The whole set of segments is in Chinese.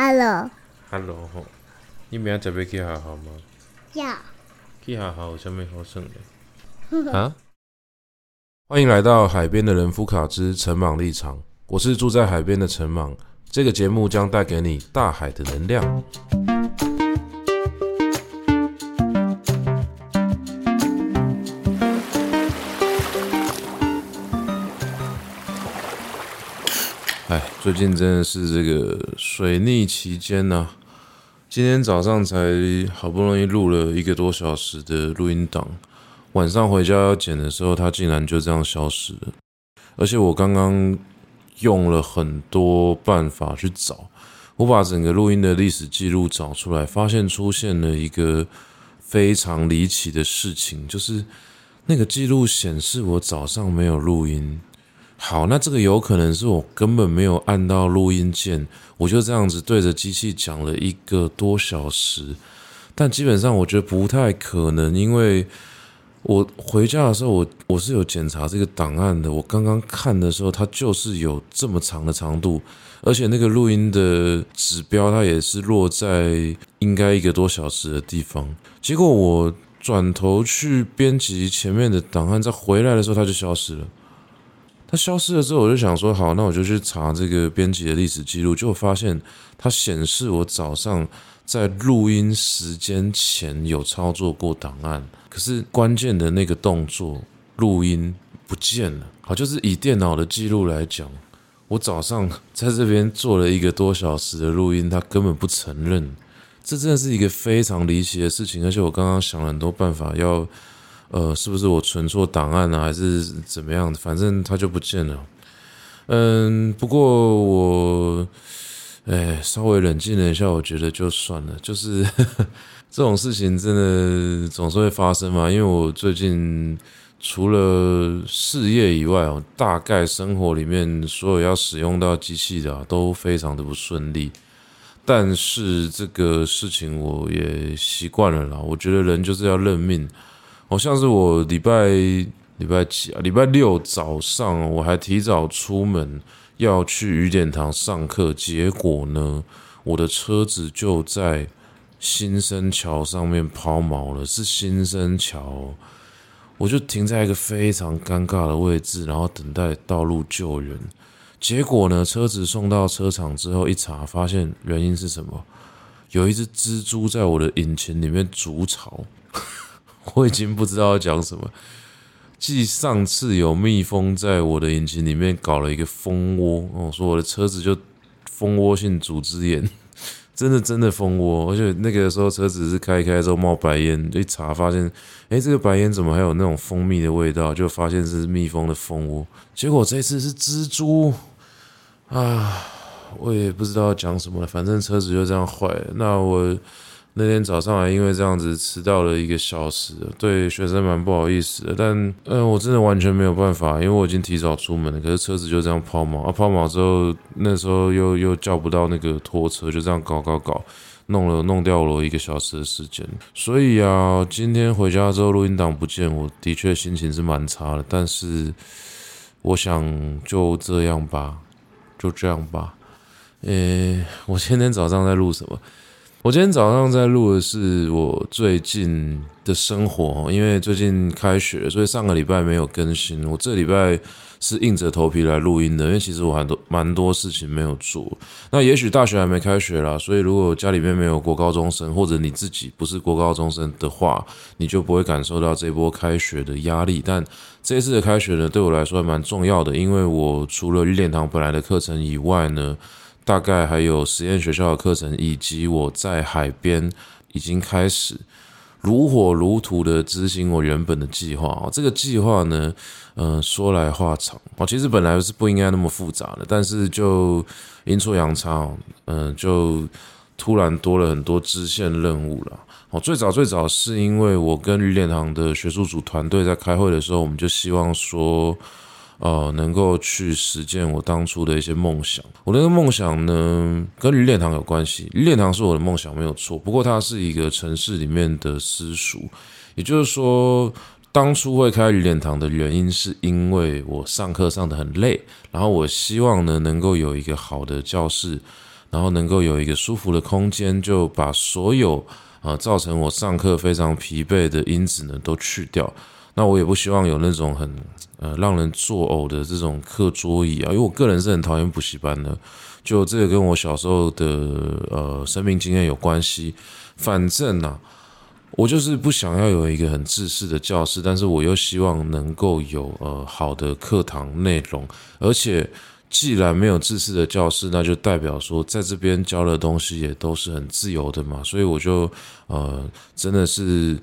Hello，Hello，你明仔准备去学校吗？要。去学校有啥物好耍的？啊？欢迎来到海边的人夫卡之陈莽立场，我是住在海边的陈莽，这个节目将带给你大海的能量。哎，最近真的是这个水逆期间呢、啊。今天早上才好不容易录了一个多小时的录音档，晚上回家要剪的时候，它竟然就这样消失了。而且我刚刚用了很多办法去找，我把整个录音的历史记录找出来，发现出现了一个非常离奇的事情，就是那个记录显示我早上没有录音。好，那这个有可能是我根本没有按到录音键，我就这样子对着机器讲了一个多小时。但基本上我觉得不太可能，因为我回家的时候，我我是有检查这个档案的。我刚刚看的时候，它就是有这么长的长度，而且那个录音的指标它也是落在应该一个多小时的地方。结果我转头去编辑前面的档案，再回来的时候，它就消失了。它消失了之后，我就想说，好，那我就去查这个编辑的历史记录，结果发现它显示我早上在录音时间前有操作过档案，可是关键的那个动作录音不见了。好，就是以电脑的记录来讲，我早上 在这边做了一个多小时的录音，它根本不承认。这真的是一个非常离奇的事情，而且我刚刚想了很多办法要。呃，是不是我存错档案呢、啊，还是怎么样的？反正它就不见了。嗯，不过我，哎，稍微冷静了一下，我觉得就算了。就是 这种事情真的总是会发生嘛。因为我最近除了事业以外哦，大概生活里面所有要使用到机器的、都非常的不顺利。但是这个事情我也习惯了啦。我觉得人就是要认命。好像是我礼拜礼拜几啊？礼拜六早上我还提早出门要去雨点堂上课，结果呢，我的车子就在新生桥上面抛锚了。是新生桥，我就停在一个非常尴尬的位置，然后等待道路救援。结果呢，车子送到车厂之后一查，发现原因是什么？有一只蜘蛛在我的引擎里面筑巢。我已经不知道要讲什么。继上次有蜜蜂在我的引擎里面搞了一个蜂窝，我说我的车子就蜂窝性组织炎，真的真的蜂窝。而且那个时候车子是开开之后冒白烟，一查发现，哎，这个白烟怎么还有那种蜂蜜的味道？就发现是蜜蜂的蜂窝。结果这次是蜘蛛啊，我也不知道要讲什么了。反正车子就这样坏了。那我。那天早上还因为这样子迟到了一个小时，对学生蛮不好意思的。但嗯、我真的完全没有办法，因为我已经提早出门了。可是车子就这样抛锚啊，抛锚之后，那时候又又叫不到那个拖车，就这样搞搞搞，弄了弄掉了一个小时的时间。所以啊，今天回家之后录音档不见，我的确心情是蛮差的。但是我想就这样吧，就这样吧。诶，我今天早上在录什么？我今天早上在录的是我最近的生活，因为最近开学，所以上个礼拜没有更新。我这礼拜是硬着头皮来录音的，因为其实我还多蛮多事情没有做。那也许大学还没开学啦，所以如果家里面没有国高中生，或者你自己不是国高中生的话，你就不会感受到这波开学的压力。但这一次的开学呢，对我来说还蛮重要的，因为我除了雨点堂本来的课程以外呢。大概还有实验学校的课程，以及我在海边已经开始如火如荼的执行我原本的计划啊。这个计划呢，嗯，说来话长啊，其实本来是不应该那么复杂的，但是就阴错阳差，嗯，就突然多了很多支线任务了。哦，最早最早是因为我跟雨点堂的学术组团队在开会的时候，我们就希望说。呃，能够去实践我当初的一些梦想。我那个梦想呢，跟雨点堂有关系。雨点堂是我的梦想，没有错。不过它是一个城市里面的私塾，也就是说，当初会开雨点堂的原因，是因为我上课上得很累，然后我希望呢，能够有一个好的教室，然后能够有一个舒服的空间，就把所有啊造成我上课非常疲惫的因子呢都去掉。那我也不希望有那种很呃让人作呕的这种课桌椅啊，因为我个人是很讨厌补习班的。就这个跟我小时候的呃生命经验有关系。反正啊，我就是不想要有一个很自私的教室，但是我又希望能够有呃好的课堂内容。而且既然没有自私的教室，那就代表说在这边教的东西也都是很自由的嘛。所以我就呃真的是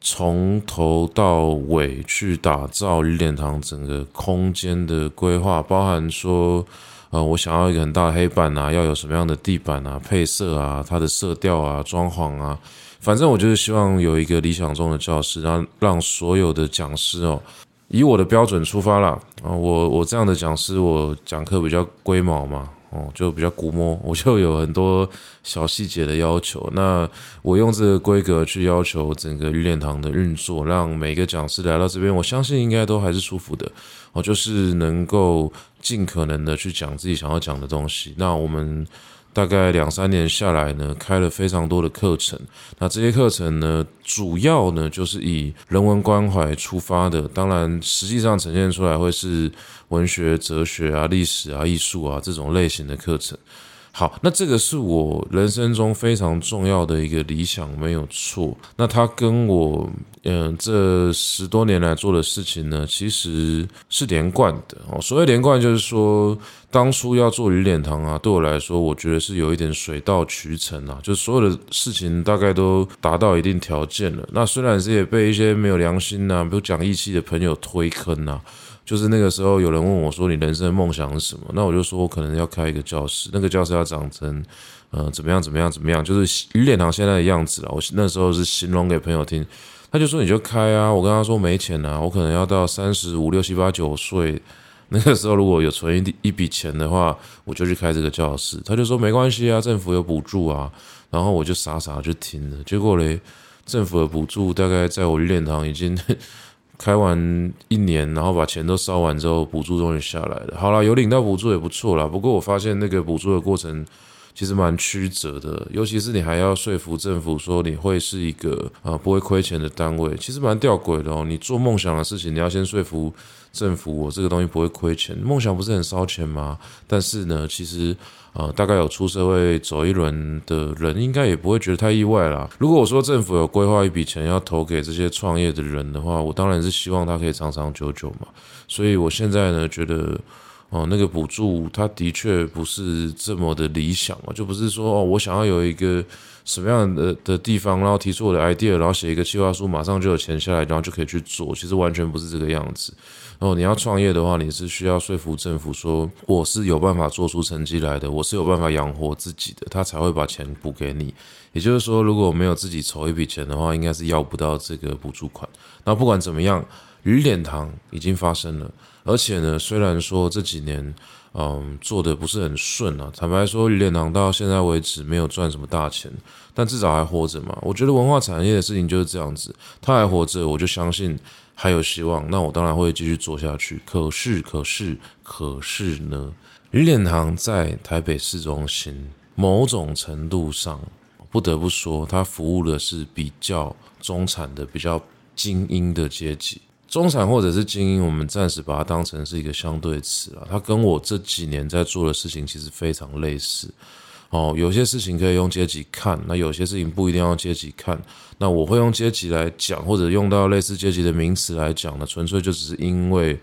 从头到尾去打造日点堂整个空间的规划，包含说。呃，我想要一个很大的黑板啊，要有什么样的地板啊、配色啊、它的色调啊、装潢啊，反正我就是希望有一个理想中的教室，然后让所有的讲师哦，以我的标准出发啦。啊，我我这样的讲师，我讲课比较龟毛嘛。哦，就比较估摸，我就有很多小细节的要求。那我用这个规格去要求整个玉练堂的运作，让每个讲师来到这边，我相信应该都还是舒服的。哦，就是能够尽可能的去讲自己想要讲的东西。那我们。大概两三年下来呢，开了非常多的课程。那这些课程呢，主要呢就是以人文关怀出发的。当然，实际上呈现出来会是文学、哲学啊、历史啊、艺术啊这种类型的课程。好，那这个是我人生中非常重要的一个理想，没有错。那它跟我，嗯、这十多年来做的事情呢，其实是连贯的哦。所谓连贯，就是说，当初要做鱼脸堂啊，对我来说，我觉得是有一点水到渠成啊，就所有的事情大概都达到一定条件了。那虽然是也被一些没有良心呐、不讲义气的朋友推坑呐、就是那个时候，有人问我说：“你人生的梦想是什么？”那我就说：“我可能要开一个教室，那个教室要长成，呃，怎么样，怎么样，怎么样？就是练堂现在的样子了。”我那时候是形容给朋友听，他就说：“你就开啊！”我跟他说：“没钱啊，我可能要到三十五六七八九岁 那个时候，如果有存一一笔钱的话，我就去开这个教室。”他就说：“没关系啊，政府有补助啊。”然后我就傻傻就听了，结果嘞，政府的补助大概在我练堂已经。开完一年，然后把钱都烧完之后，补助终于下来了。好了，有领到补助也不错啦。不过我发现那个补助的过程其实蛮曲折的，尤其是你还要说服政府说你会是一个啊不会亏钱的单位，其实蛮吊诡的哦。你做梦想的事情，你要先说服政府，我这个东西不会亏钱。梦想不是很烧钱吗？但是呢，其实。呃，大概有出社会走一轮的人，应该也不会觉得太意外啦。如果我说政府有规划一笔钱要投给这些创业的人的话，我当然是希望他可以长长久久嘛。所以我现在呢，觉得哦、那个补助它的确不是这么的理想啊，就不是说哦，我想要有一个什么样的的地方，然后提出我的 idea，然后写一个计划书，马上就有钱下来，然后就可以去做。其实完全不是这个样子。哦，你要创业的话，你是需要说服政府说我是有办法做出成绩来的，我是有办法养活自己的，他才会把钱补给你。也就是说，如果没有自己筹一笔钱的话，应该是要不到这个补助款。那不管怎么样，与点堂已经发生了，而且呢，虽然说这几年嗯做的不是很顺啊，坦白说，与点堂到现在为止没有赚什么大钱，但至少还活着嘛。我觉得文化产业的事情就是这样子，他还活着，我就相信。还有希望，那我当然会继续做下去。可是，可是，可是呢？与点堂在台北市中心，某种程度上，不得不说，它服务的是比较中产的、比较精英的阶级。中产或者是精英，我们暂时把它当成是一个相对词了。它跟我这几年在做的事情其实非常类似。哦，有些事情可以用阶级看，那有些事情不一定要阶级看。那我会用阶级来讲，或者用到类似阶级的名词来讲呢，纯粹就只是因为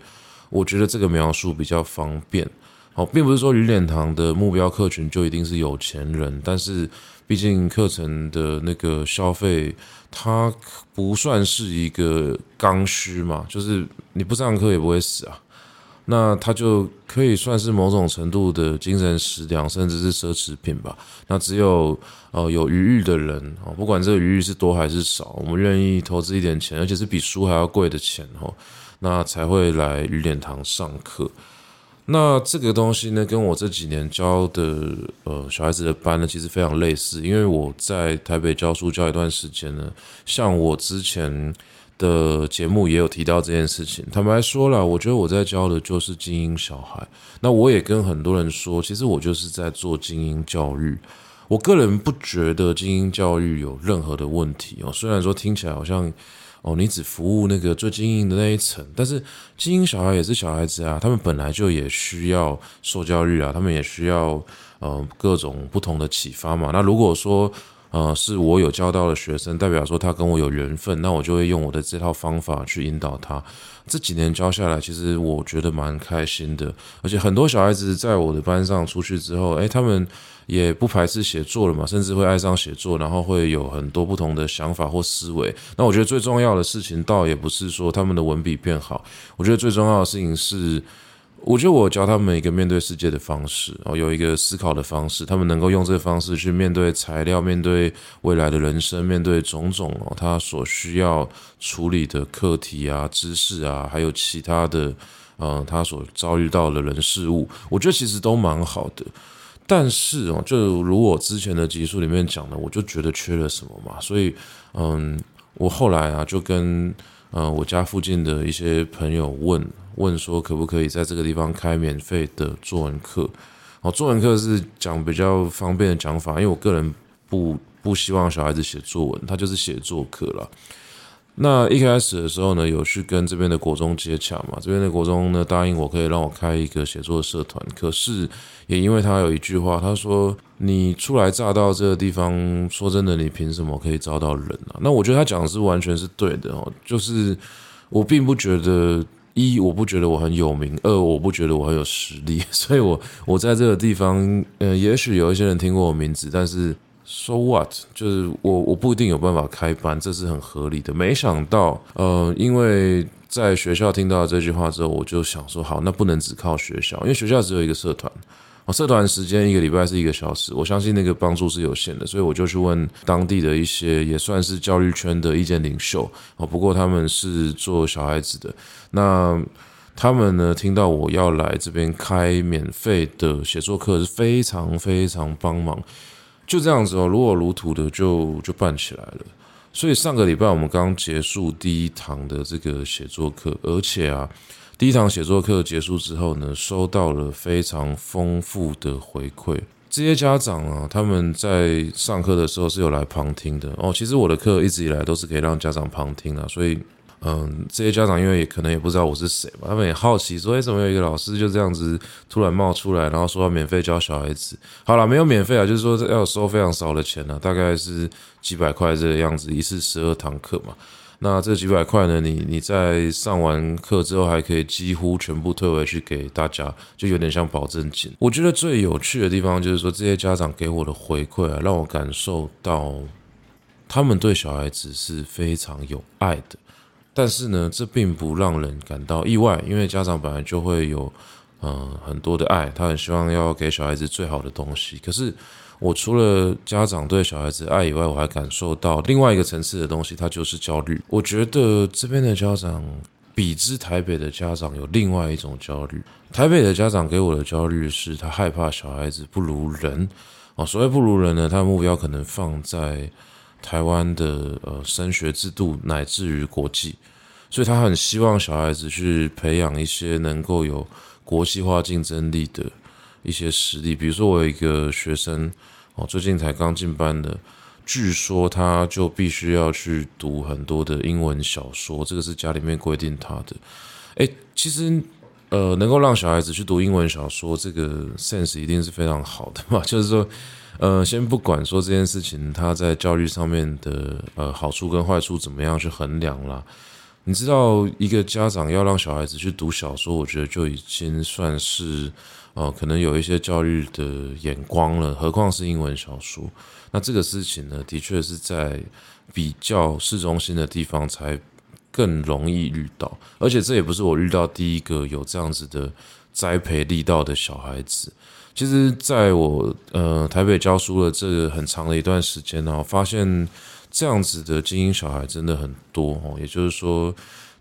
我觉得这个描述比较方便。好，并不是说鱼脸堂的目标客群就一定是有钱人，但是毕竟课程的那个消费，它不算是一个刚需嘛，就是你不上课也不会死啊。那它就可以算是某种程度的精神食粮，甚至是奢侈品吧。那只有呃有余裕的人哦，不管这个余裕是多还是少，我们愿意投资一点钱，而且是比书还要贵的钱哦，那才会来与点堂上课。那这个东西呢，跟我这几年教的呃小孩子的班呢，其实非常类似。因为我在台北教书教一段时间呢，像我之前。的节目也有提到这件事情。坦白说了，我觉得我在教的就是精英小孩。那我也跟很多人说，其实我就是在做精英教育。我个人不觉得精英教育有任何的问题哦。虽然说听起来好像哦，你只服务那个最精英的那一层，但是精英小孩也是小孩子啊，他们本来就也需要受教育啊，他们也需要呃各种不同的启发嘛。那如果说呃，是我有教到的学生，代表说他跟我有缘分，那我就会用我的这套方法去引导他。这几年教下来，其实我觉得蛮开心的，而且很多小孩子在我的班上出去之后，诶，他们也不排斥写作了嘛，甚至会爱上写作，然后会有很多不同的想法或思维。那我觉得最重要的事情，倒也不是说他们的文笔变好，我觉得最重要的事情是。我觉得我教他们一个面对世界的方式哦，有一个思考的方式，他们能够用这个方式去面对材料，面对未来的人生，面对种种哦，他所需要处理的课题啊、知识啊，还有其他的，嗯，他所遭遇到的人事物，我觉得其实都蛮好的。但是哦，就如我之前的集数里面讲的，我就觉得缺了什么嘛，所以嗯，我后来啊就跟呃我家附近的一些朋友问。问说可不可以在这个地方开免费的作文课？哦，作文课是讲比较方便的讲法，因为我个人不不希望小孩子写作文，他就是写作课了。那一开始的时候呢，有去跟这边的国中接洽嘛，这边的国中呢答应我可以让我开一个写作社团，可是也因为他有一句话，他说你初来乍到这个地方，说真的，你凭什么可以招到人啊？那我觉得他讲的是完全是对的哦，就是我并不觉得。一，我不觉得我很有名；二，我不觉得我很有实力。所以我，我在这个地方，呃，也许有一些人听过我名字，但是，so what？就是我我不一定有办法开班，这是很合理的。没想到，呃，因为在学校听到这句话之后，我就想说，好，那不能只靠学校，因为学校只有一个社团。哦社团时间一个礼拜是一个小时，我相信那个帮助是有限的，所以我就去问当地的一些也算是教育圈的意见领袖哦。不过他们是做小孩子的，那他们呢听到我要来这边开免费的写作课，是非常非常帮忙。就这样子哦，如火如荼的就就办起来了。所以上个礼拜我们刚结束第一堂的这个写作课，而且啊。第一堂写作课结束之后呢，收到了非常丰富的回馈。这些家长啊，他们在上课的时候是有来旁听的哦。其实我的课一直以来都是可以让家长旁听的，所以嗯，这些家长因为也可能也不知道我是谁嘛，他们也好奇说，为什么有一个老师就这样子突然冒出来，然后说要免费教小孩子？好了，没有免费啊，就是说要收非常少的钱呢，大概是几百块这个样子，一次十二堂课嘛。那这几百块呢？你你在上完课之后，还可以几乎全部退回去给大家，就有点像保证金。我觉得最有趣的地方就是说，这些家长给我的回馈啊，让我感受到他们对小孩子是非常有爱的。但是呢，这并不让人感到意外，因为家长本来就会有嗯、呃、很多的爱，他很希望要给小孩子最好的东西。可是。我除了家长对小孩子爱以外，我还感受到另外一个层次的东西，它就是焦虑。我觉得这边的家长比之台北的家长有另外一种焦虑。台北的家长给我的焦虑是他害怕小孩子不如人哦。所谓不如人呢，他的目标可能放在台湾的呃升学制度乃至于国际，所以他很希望小孩子去培养一些能够有国际化竞争力的。一些实力，比如说我有一个学生哦，最近才刚进班的，据说他就必须要去读很多的英文小说，这个是家里面规定他的。诶，其实呃，能够让小孩子去读英文小说，这个 sense 一定是非常好的嘛。就是说，呃，先不管说这件事情他在教育上面的呃好处跟坏处怎么样去衡量啦。你知道，一个家长要让小孩子去读小说，我觉得就已经算是。呃，可能有一些教育的眼光了，何况是英文小说。那这个事情呢，的确是在比较市中心的地方才更容易遇到，而且这也不是我遇到第一个有这样子的栽培力道的小孩子。其实，在我呃台北教书了这个很长的一段时间呢，发现这样子的精英小孩真的很多哦。也就是说，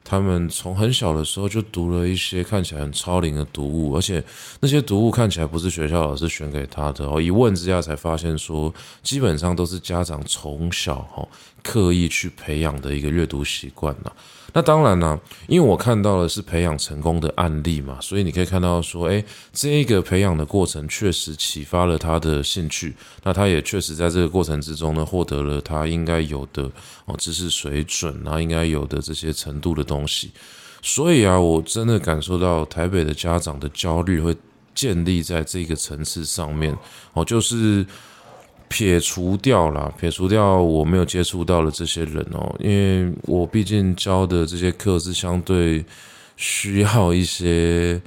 他们从很小的时候就读了一些看起来很超龄的读物，而且那些读物看起来不是学校老师选给他的哦。一问之下才发现说，基本上都是家长从小哈刻意去培养的一个阅读习惯了。那当然呢，因为我看到的是培养成功的案例嘛，所以你可以看到说，诶，这个培养的过程确实启发了他的兴趣，那他也确实在这个过程之中呢，获得了他应该有的哦知识水准，然后应该有的这些程度的东西。所以啊，我真的感受到台北的家长的焦虑会建立在这个层次上面哦，就是。撇除掉了，撇除掉我没有接触到的这些人哦，因为我毕竟教的这些课是相对需要一些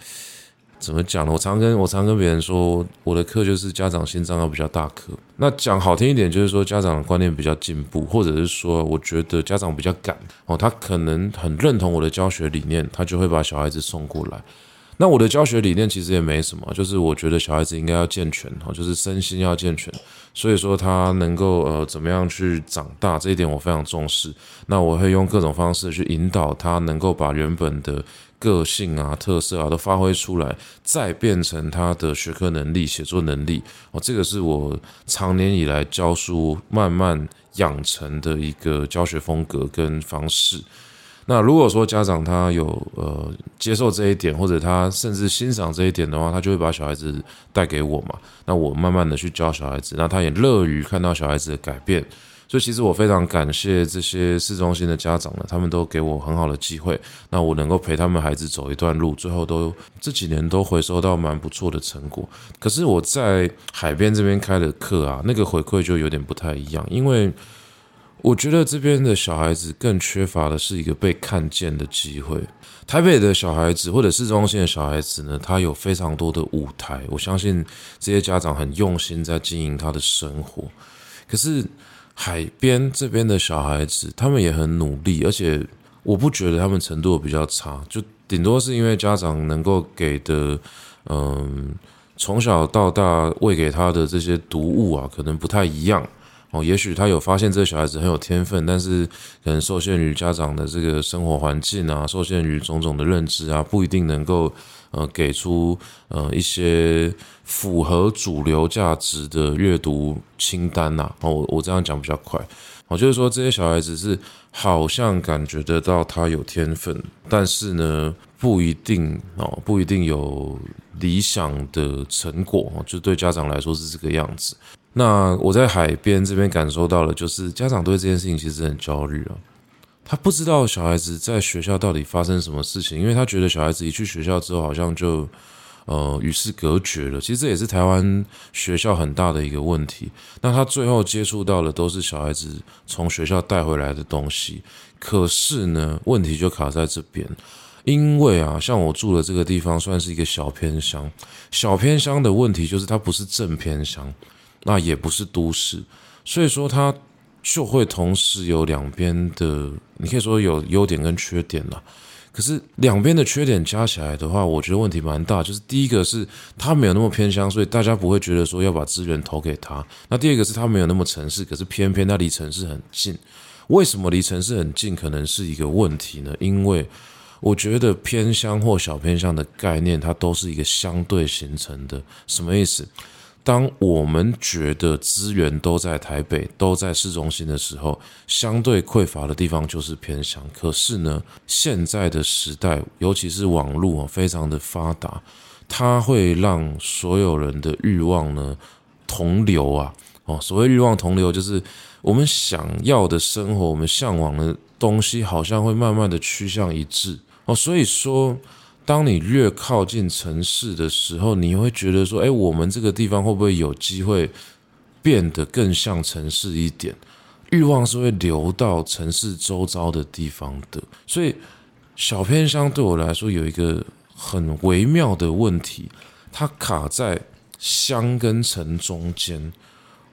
怎么讲呢？我常跟我常跟别人说，我的课就是家长心脏要比较大颗。那讲好听一点，就是说家长的观念比较进步，或者是说，我觉得家长比较敢哦，他可能很认同我的教学理念，他就会把小孩子送过来。那我的教学理念其实也没什么，就是我觉得小孩子应该要健全哦，就是身心要健全，所以说他能够呃怎么样去长大，这一点我非常重视。那我会用各种方式去引导他，能够把原本的个性啊、特色啊都发挥出来，再变成他的学科能力、写作能力哦。这个是我长年以来教书慢慢养成的一个教学风格跟方式。那如果说家长他有呃接受这一点，或者他甚至欣赏这一点的话，他就会把小孩子带给我嘛。那我慢慢的去教小孩子，那他也乐于看到小孩子的改变。所以其实我非常感谢这些市中心的家长呢，他们都给我很好的机会，那我能够陪他们孩子走一段路，最后都这几年都回收到蛮不错的成果。可是我在海边这边开的课啊，那个回馈就有点不太一样，因为。我觉得这边的小孩子更缺乏的是一个被看见的机会。台北的小孩子或者市中心的小孩子呢，他有非常多的舞台。我相信这些家长很用心在经营他的生活。可是海边这边的小孩子，他们也很努力，而且我不觉得他们程度比较差，就顶多是因为家长能够给的，嗯，从小到大喂给他的这些读物啊，可能不太一样。哦，也许他有发现这个小孩子很有天分，但是可能受限于家长的这个生活环境啊，受限于种种的认知啊，不一定能够呃给出呃一些符合主流价值的阅读清单呐。哦，我这样讲比较快。哦，就是说这些小孩子是好像感觉得到他有天分，但是呢不一定哦，不一定有理想的成果。就对家长来说是这个样子。那我在海边这边感受到了，就是家长对这件事情其实很焦虑啊。他不知道小孩子在学校到底发生什么事情，因为他觉得小孩子一去学校之后，好像就呃与世隔绝了。其实这也是台湾学校很大的一个问题。那他最后接触到的都是小孩子从学校带回来的东西。可是呢，问题就卡在这边，因为啊，像我住的这个地方算是一个小偏乡，小偏乡的问题就是它不是正偏乡。那也不是都市，所以说它就会同时有两边的，你可以说有优点跟缺点啦。可是两边的缺点加起来的话，我觉得问题蛮大。就是第一个是它没有那么偏乡，所以大家不会觉得说要把资源投给他。那第二个是它没有那么城市，可是偏偏它离城市很近。为什么离城市很近可能是一个问题呢？因为我觉得偏乡或小偏乡的概念，它都是一个相对形成的。什么意思？当我们觉得资源都在台北，都在市中心的时候，相对匮乏的地方就是偏乡。可是呢，现在的时代，尤其是网络啊，非常的发达，它会让所有人的欲望呢同流啊。哦，所谓欲望同流，就是我们想要的生活，我们向往的东西，好像会慢慢的趋向一致。哦，所以说。当你越靠近城市的时候，你会觉得说：“哎，我们这个地方会不会有机会变得更像城市一点？”欲望是会流到城市周遭的地方的。所以，小偏乡对我来说有一个很微妙的问题，它卡在乡跟城中间。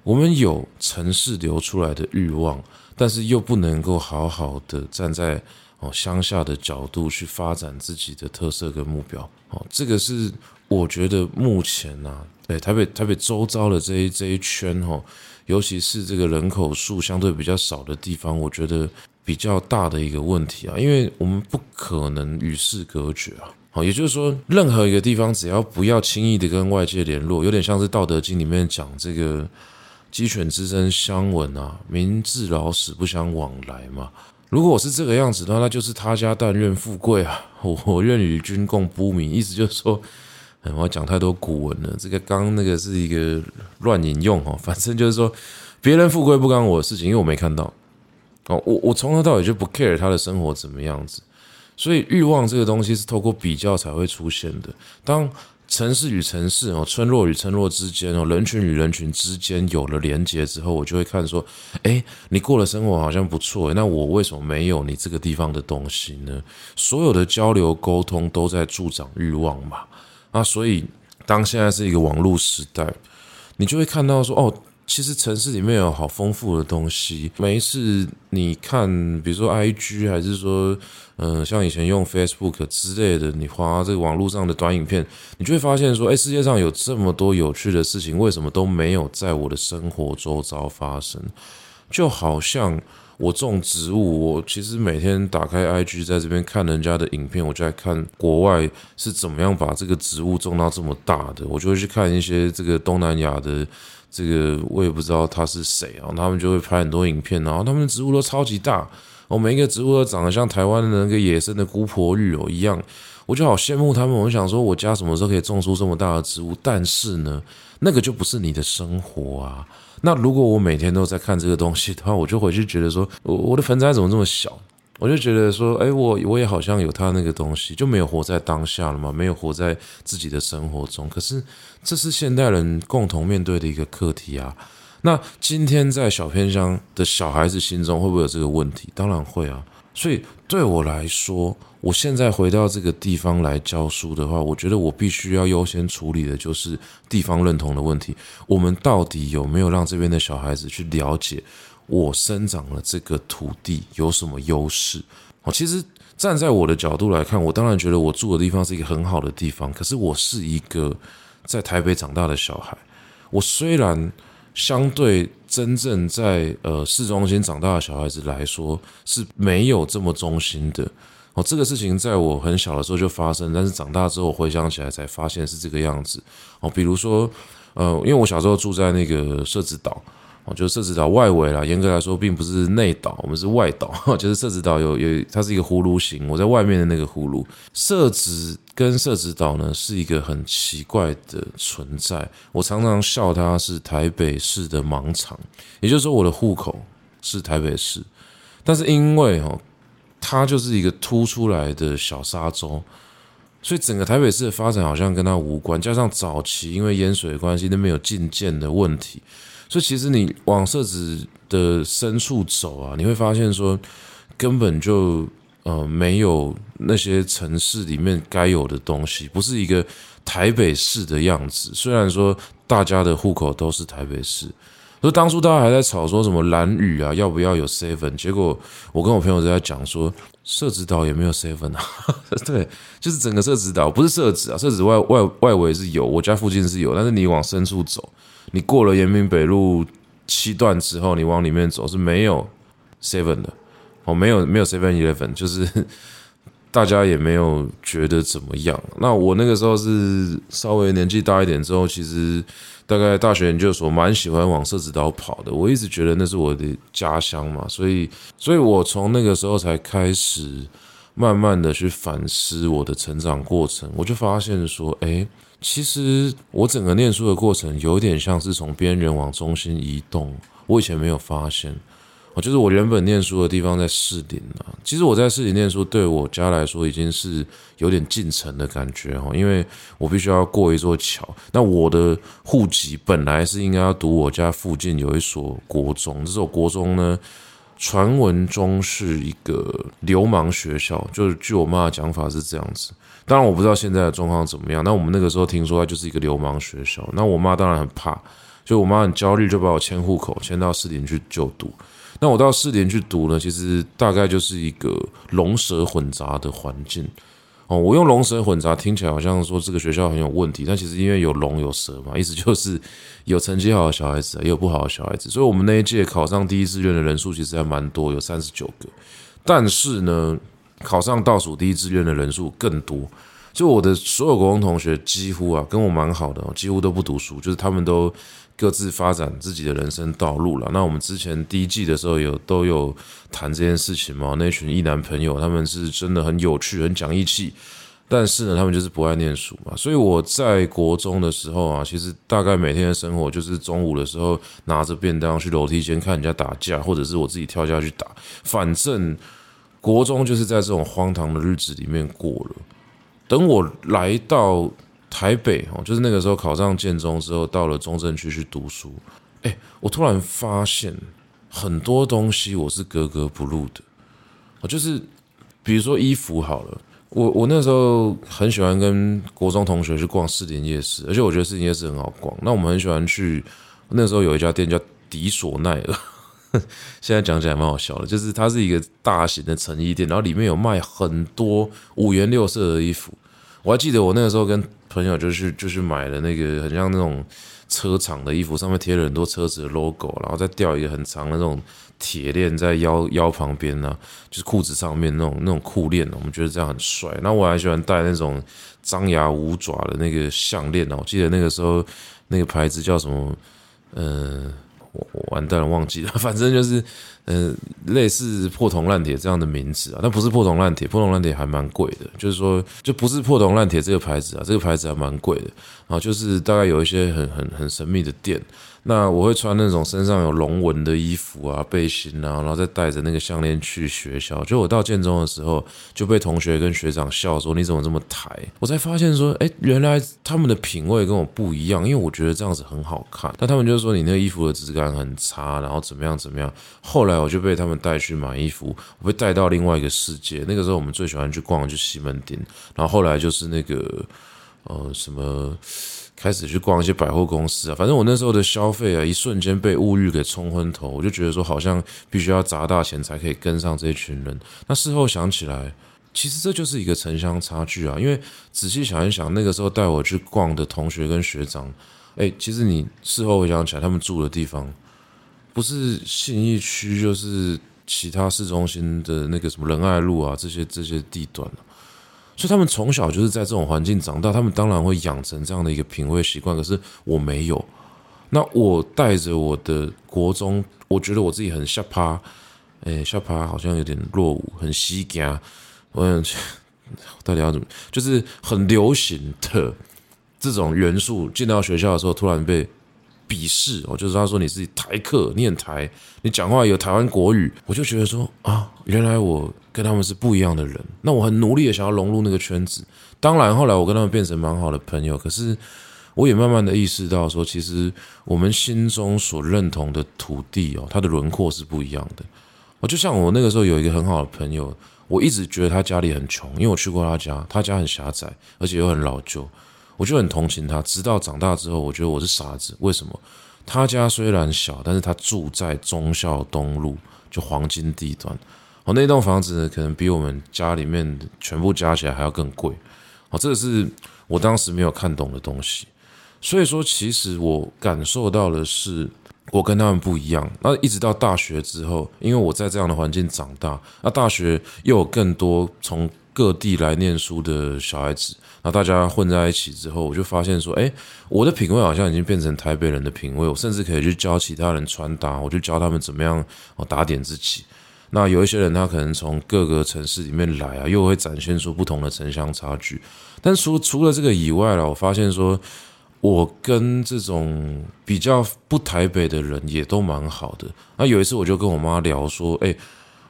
我们有城市流出来的欲望，但是又不能够好好的站在。哦，乡下的角度去发展自己的特色跟目标，哦，这个是我觉得目前呐、啊，对台北台北周遭的这一这一圈，哈，尤其是这个人口数相对比较少的地方，我觉得比较大的一个问题啊，因为我们不可能与世隔绝啊。好，也就是说，任何一个地方只要不要轻易的跟外界联络，有点像是《道德经》里面讲这个“鸡犬之声相闻啊，民至老死不相往来”嘛。如果我是这个样子的话，那就是他家但愿富贵啊，我我愿与君共不名。意思就是说，我要讲太多古文了。这个刚那个是一个乱引用哦，反正就是说，别人富贵不干我的事情，因为我没看到。哦，我我从头到尾就不 care 他的生活怎么样子。所以欲望这个东西是透过比较才会出现的。当城市与城市哦，村落与村落之间哦，人群与人群之间有了连接之后，我就会看说，诶，你过的生活好像不错，那我为什么没有你这个地方的东西呢？所有的交流沟通都在助长欲望嘛。那所以，当现在是一个网络时代，你就会看到说，哦。其实城市里面有好丰富的东西。每一次你看，比如说 IG，还是说，嗯、像以前用 Facebook 之类的，你花这个网络上的短影片，你就会发现说，哎，世界上有这么多有趣的事情，为什么都没有在我的生活周遭发生？就好像我种植物，我其实每天打开 IG，在这边看人家的影片，我就在看国外是怎么样把这个植物种到这么大的，我就会去看一些这个东南亚的。这个我也不知道他是谁啊，他们就会拍很多影片，然后他们的植物都超级大，哦，每一个植物都长得像台湾的那个野生的姑婆芋哦一样，我就好羡慕他们。我想说，我家什么时候可以种出这么大的植物？但是呢，那个就不是你的生活啊。那如果我每天都在看这个东西的话，我就回去觉得说，我我的盆栽怎么这么小？我就觉得说，哎，我我也好像有他那个东西，就没有活在当下了嘛，没有活在自己的生活中。可是这是现代人共同面对的一个课题啊。那今天在小偏乡的小孩子心中会不会有这个问题？当然会啊。所以对我来说，我现在回到这个地方来教书的话，我觉得我必须要优先处理的就是地方认同的问题。我们到底有没有让这边的小孩子去了解？我生长了这个土地有什么优势？哦，其实站在我的角度来看，我当然觉得我住的地方是一个很好的地方。可是我是一个在台北长大的小孩，我虽然相对真正在呃市中心长大的小孩子来说是没有这么中心的。哦，这个事情在我很小的时候就发生，但是长大之后回想起来才发现是这个样子。哦，比如说呃，因为我小时候住在那个社子岛。就是社子岛外围啦，严格来说并不是内岛，我们是外岛。就是社子岛有有，它是一个葫芦形，我在外面的那个葫芦。社子跟社子岛呢是一个很奇怪的存在，我常常笑它是台北市的盲肠，也就是说我的户口是台北市，但是因为哦，它就是一个凸出来的小沙洲，所以整个台北市的发展好像跟它无关。加上早期因为淹水的关系，那边有禁建的问题。所以其实你往社子的深处走啊，你会发现说根本就呃没有那些城市里面该有的东西，不是一个台北市的样子。虽然说大家的户口都是台北市，所以当初大家还在吵说什么兰屿啊要不要有 seven，结果我跟我朋友都在讲说社子岛也没有 seven 啊，对，就是整个社子岛不是社子啊，社子外外外围是有，我家附近是有，但是你往深处走。你过了延平北路七段之后，你往里面走是没有 seven 的哦，没有没有 seven eleven，就是 大家也没有觉得怎么样。那我那个时候是稍微年纪大一点之后，其实大概大学研究所蛮喜欢往社子岛跑的。我一直觉得那是我的家乡嘛，所以，所以我从那个时候才开始慢慢的去反思我的成长过程，我就发现说，哎。其实我整个念书的过程有点像是从边缘往中心移动，我以前没有发现。哦，就是我原本念书的地方在士林啊。其实我在士林念书，对我家来说已经是有点进城的感觉哦，因为我必须要过一座桥。那我的户籍本来是应该要读我家附近有一所国中，这所国中呢，传闻中是一个流氓学校，就是据我妈的讲法是这样子。当然我不知道现在的状况怎么样。那我们那个时候听说它就是一个流氓学校，那我妈当然很怕，所以我妈很焦虑，就把我迁户口迁到士林去就读。那我到士林去读呢，其实大概就是一个龙蛇混杂的环境。哦，我用龙蛇混杂听起来好像说这个学校很有问题，但其实因为有龙有蛇嘛，意思就是有成绩好的小孩子，也有不好的小孩子，所以我们那一届考上第一志愿的人数其实还蛮多，有三十九个。但是呢，考上倒数第一志愿的人数更多。就我的所有国中同学，几乎啊跟我蛮好的，几乎都不读书，就是他们都各自发展自己的人生道路了。那我们之前第一季的时候有都有谈这件事情嘛？那群异男朋友他们是真的很有趣，很讲义气，但是呢，他们就是不爱念书嘛。所以我在国中的时候啊，其实大概每天的生活就是中午的时候拿着便当去楼梯间看人家打架，或者是我自己跳下去打。反正国中就是在这种荒唐的日子里面过了。等我来到。台北哦，就是那个时候考上建中之后，到了中正区去读书。哎，我突然发现很多东西我是格格不入的。我就是比如说衣服好了，我我那时候很喜欢跟国中同学去逛士林夜市，而且我觉得士林夜市很好逛。那我们很喜欢去，那时候有一家店叫迪索奈尔，现在讲起来蛮好笑的，就是它是一个大型的成衣店，然后里面有卖很多五颜六色的衣服。我还记得我那个时候跟朋友就去就去买了那个很像那种车厂的衣服，上面贴了很多车子的 logo，然后再吊一个很长的那种铁链在腰腰旁边呢、就是裤子上面那种那种裤链，我们觉得这样很帅。那我还喜欢戴那种张牙舞爪的那个项链呢，我记得那个时候那个牌子叫什么？嗯、我完蛋了，忘记了。反正就是，呃，类似破铜烂铁这样的名字啊，但不是破铜烂铁，破铜烂铁还蛮贵的。就是说，就不是破铜烂铁这个牌子啊，这个牌子还蛮贵的。然后就是大概有一些很很很神秘的店。那我会穿那种身上有龙纹的衣服啊、背心啊，然后再带着那个项链去学校。就我到建中的时候，就被同学跟学长笑说：“你怎么这么台？”我才发现说：“哎，原来他们的品味跟我不一样，因为我觉得这样子很好看。但他们就说你那个衣服的质感很差，然后怎么样怎么样。后来我就被他们带去买衣服，我被带到另外一个世界。那个时候我们最喜欢去逛就西门町，然后后来就是那个呃什么。”开始去逛一些百货公司啊，反正我那时候的消费啊，一瞬间被物欲给冲昏头，我就觉得说好像必须要砸大钱才可以跟上这一群人。那事后想起来，其实这就是一个城乡差距啊。因为仔细想一想，那个时候带我去逛的同学跟学长，哎，其实你事后回想起来，他们住的地方不是信义区，就是其他市中心的那个什么仁爱路啊，这些这些地段。所以他们从小就是在这种环境长大，他们当然会养成这样的一个品味习惯。可是我没有，那我带着我的国中，我觉得我自己很下趴，哎，下趴好像有点落伍，很西家，我想去 到底要怎么，就是很流行的这种元素，进到学校的时候突然被鄙视哦，就是他说你是台客，念台，你讲话有台湾国语，我就觉得说啊，原来我。跟他们是不一样的人，那我很努力的想要融入那个圈子。当然，后来我跟他们变成蛮好的朋友。可是，我也慢慢的意识到，说其实我们心中所认同的土地哦，它的轮廓是不一样的。我就像我那个时候有一个很好的朋友，我一直觉得他家里很穷，因为我去过他家，他家很狭窄，而且又很老旧，我就很同情他。直到长大之后，我觉得我是傻子。为什么？他家虽然小，但是他住在忠孝东路，就黄金地段。哦，那栋房子，可能比我们家里面全部加起来还要更贵。哦，这个是我当时没有看懂的东西。所以说，其实我感受到的是，我跟他们不一样。那一直到大学之后，因为我在这样的环境长大，那大学又有更多从各地来念书的小孩子，那大家混在一起之后，我就发现说，哎，我的品味好像已经变成台北人的品味。我甚至可以去教其他人穿搭，我就教他们怎么样哦打点自己。那有一些人，他可能从各个城市里面来啊，又会展现出不同的城乡差距。但除除了这个以外了，我发现说，我跟这种比较不台北的人也都蛮好的。那有一次，我就跟我妈聊说，哎，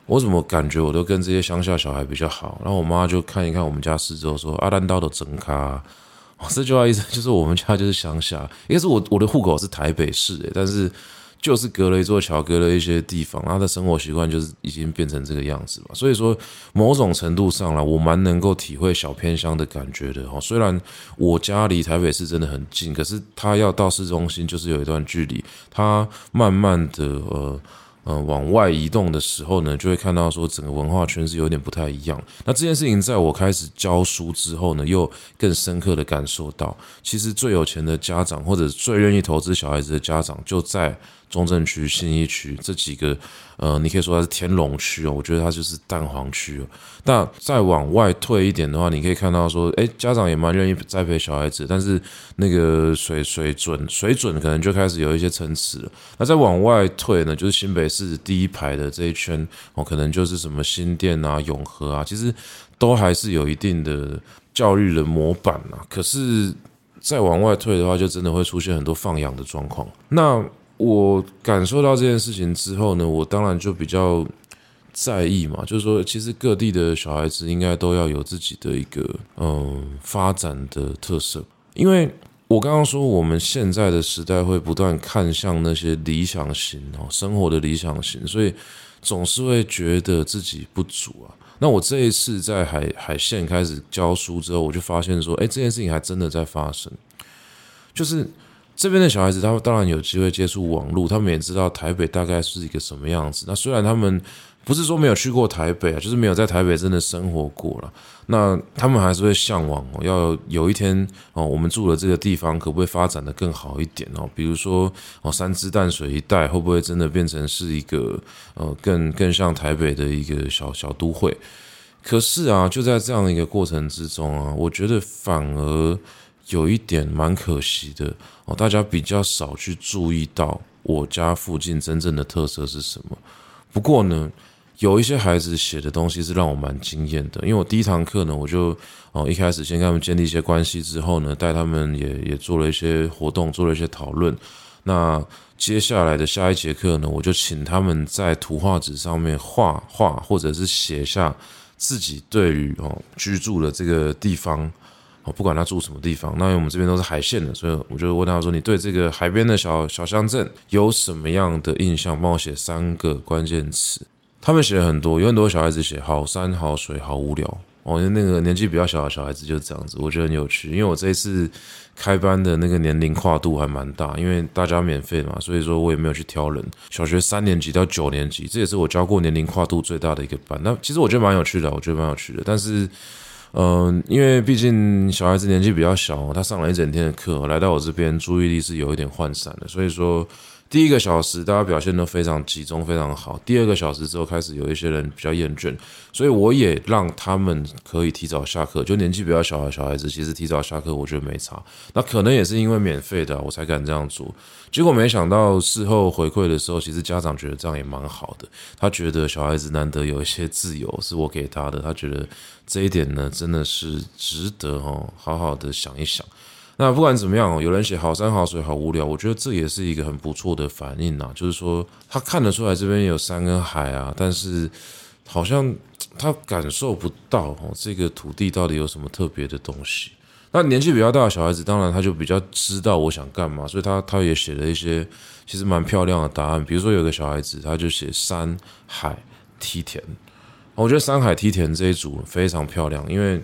我怎么感觉我都跟这些乡下小孩比较好？然后我妈就看一看我们家四周，说阿兰刀的整咖。这句话意思就是我们家就是乡下，应该是我我的户口是台北市诶，但是。就是隔了一座桥，隔了一些地方，他的生活习惯就是已经变成这个样子嘛。所以说，某种程度上来，我蛮能够体会小偏乡的感觉的哦。虽然我家离台北市真的很近，可是他要到市中心就是有一段距离。他慢慢的呃呃往外移动的时候呢，就会看到说整个文化圈是有点不太一样。那这件事情在我开始教书之后呢，又更深刻的感受到，其实最有钱的家长或者最愿意投资小孩子的家长就在。中正区、信义区这几个，呃，你可以说它是天龙区哦，我觉得它就是蛋黄区哦。那再往外退一点的话，你可以看到说，诶，家长也蛮愿意栽培小孩子，但是那个水水准水准可能就开始有一些参差了。那再往外退呢，就是新北市第一排的这一圈哦，可能就是什么新店啊、永和啊，其实都还是有一定的教育的模板啊。可是再往外退的话，就真的会出现很多放养的状况。那我感受到这件事情之后呢，我当然就比较在意嘛，就是说，其实各地的小孩子应该都要有自己的一个嗯发展的特色，因为我刚刚说我们现在的时代会不断看向那些理想型哦，生活的理想型，所以总是会觉得自己不足啊。那我这一次在海海线开始教书之后，我就发现说，哎，这件事情还真的在发生，就是。这边的小孩子，他们当然有机会接触网络，他们也知道台北大概是一个什么样子。那虽然他们不是说没有去过台北啊，就是没有在台北真的生活过了，那他们还是会向往哦，要有一天哦，我们住的这个地方可不可以发展得更好一点哦？比如说哦，三芝淡水一带会不会真的变成是一个呃，更更像台北的一个小小都会？可是啊，就在这样的一个过程之中啊，我觉得反而。有一点蛮可惜的哦，大家比较少去注意到我家附近真正的特色是什么。不过呢，有一些孩子写的东西是让我蛮惊艳的，因为我第一堂课呢，我就哦一开始先跟他们建立一些关系，之后呢，带他们也也做了一些活动，做了一些讨论。那接下来的下一节课呢，我就请他们在图画纸上面画画，或者是写下自己对于哦居住的这个地方。不管他住什么地方，那因为我们这边都是海线的，所以我就问他说：“你对这个海边的小小乡镇有什么样的印象？帮我写三个关键词。”他们写了很多，有很多小孩子写“好山好水好无聊”。哦，那个年纪比较小的小孩子就是这样子，我觉得很有趣。因为我这一次开班的那个年龄跨度还蛮大，因为大家免费嘛，所以说我也没有去挑人。小学三年级到九年级，这也是我教过年龄跨度最大的一个班。那其实我觉得蛮有趣的，我觉得蛮有趣的，但是。嗯，因为毕竟小孩子年纪比较小，他上了一整天的课，来到我这边注意力是有一点涣散的，所以说。第一个小时大家表现都非常集中，非常好。第二个小时之后开始有一些人比较厌倦，所以我也让他们可以提早下课。就年纪比较小的小孩子，其实提早下课我觉得没差。那可能也是因为免费的，我才敢这样做。结果没想到事后回馈的时候，其实家长觉得这样也蛮好的。他觉得小孩子难得有一些自由是我给他的，他觉得这一点呢真的是值得哦，好好的想一想。那不管怎么样，有人写好山好水好无聊，我觉得这也是一个很不错的反应呐。就是说，他看得出来这边有山跟海啊，但是好像他感受不到哦，这个土地到底有什么特别的东西。那年纪比较大的小孩子，当然他就比较知道我想干嘛，所以他他也写了一些其实蛮漂亮的答案。比如说有个小孩子，他就写山海梯田，我觉得山海梯田这一组非常漂亮，因为。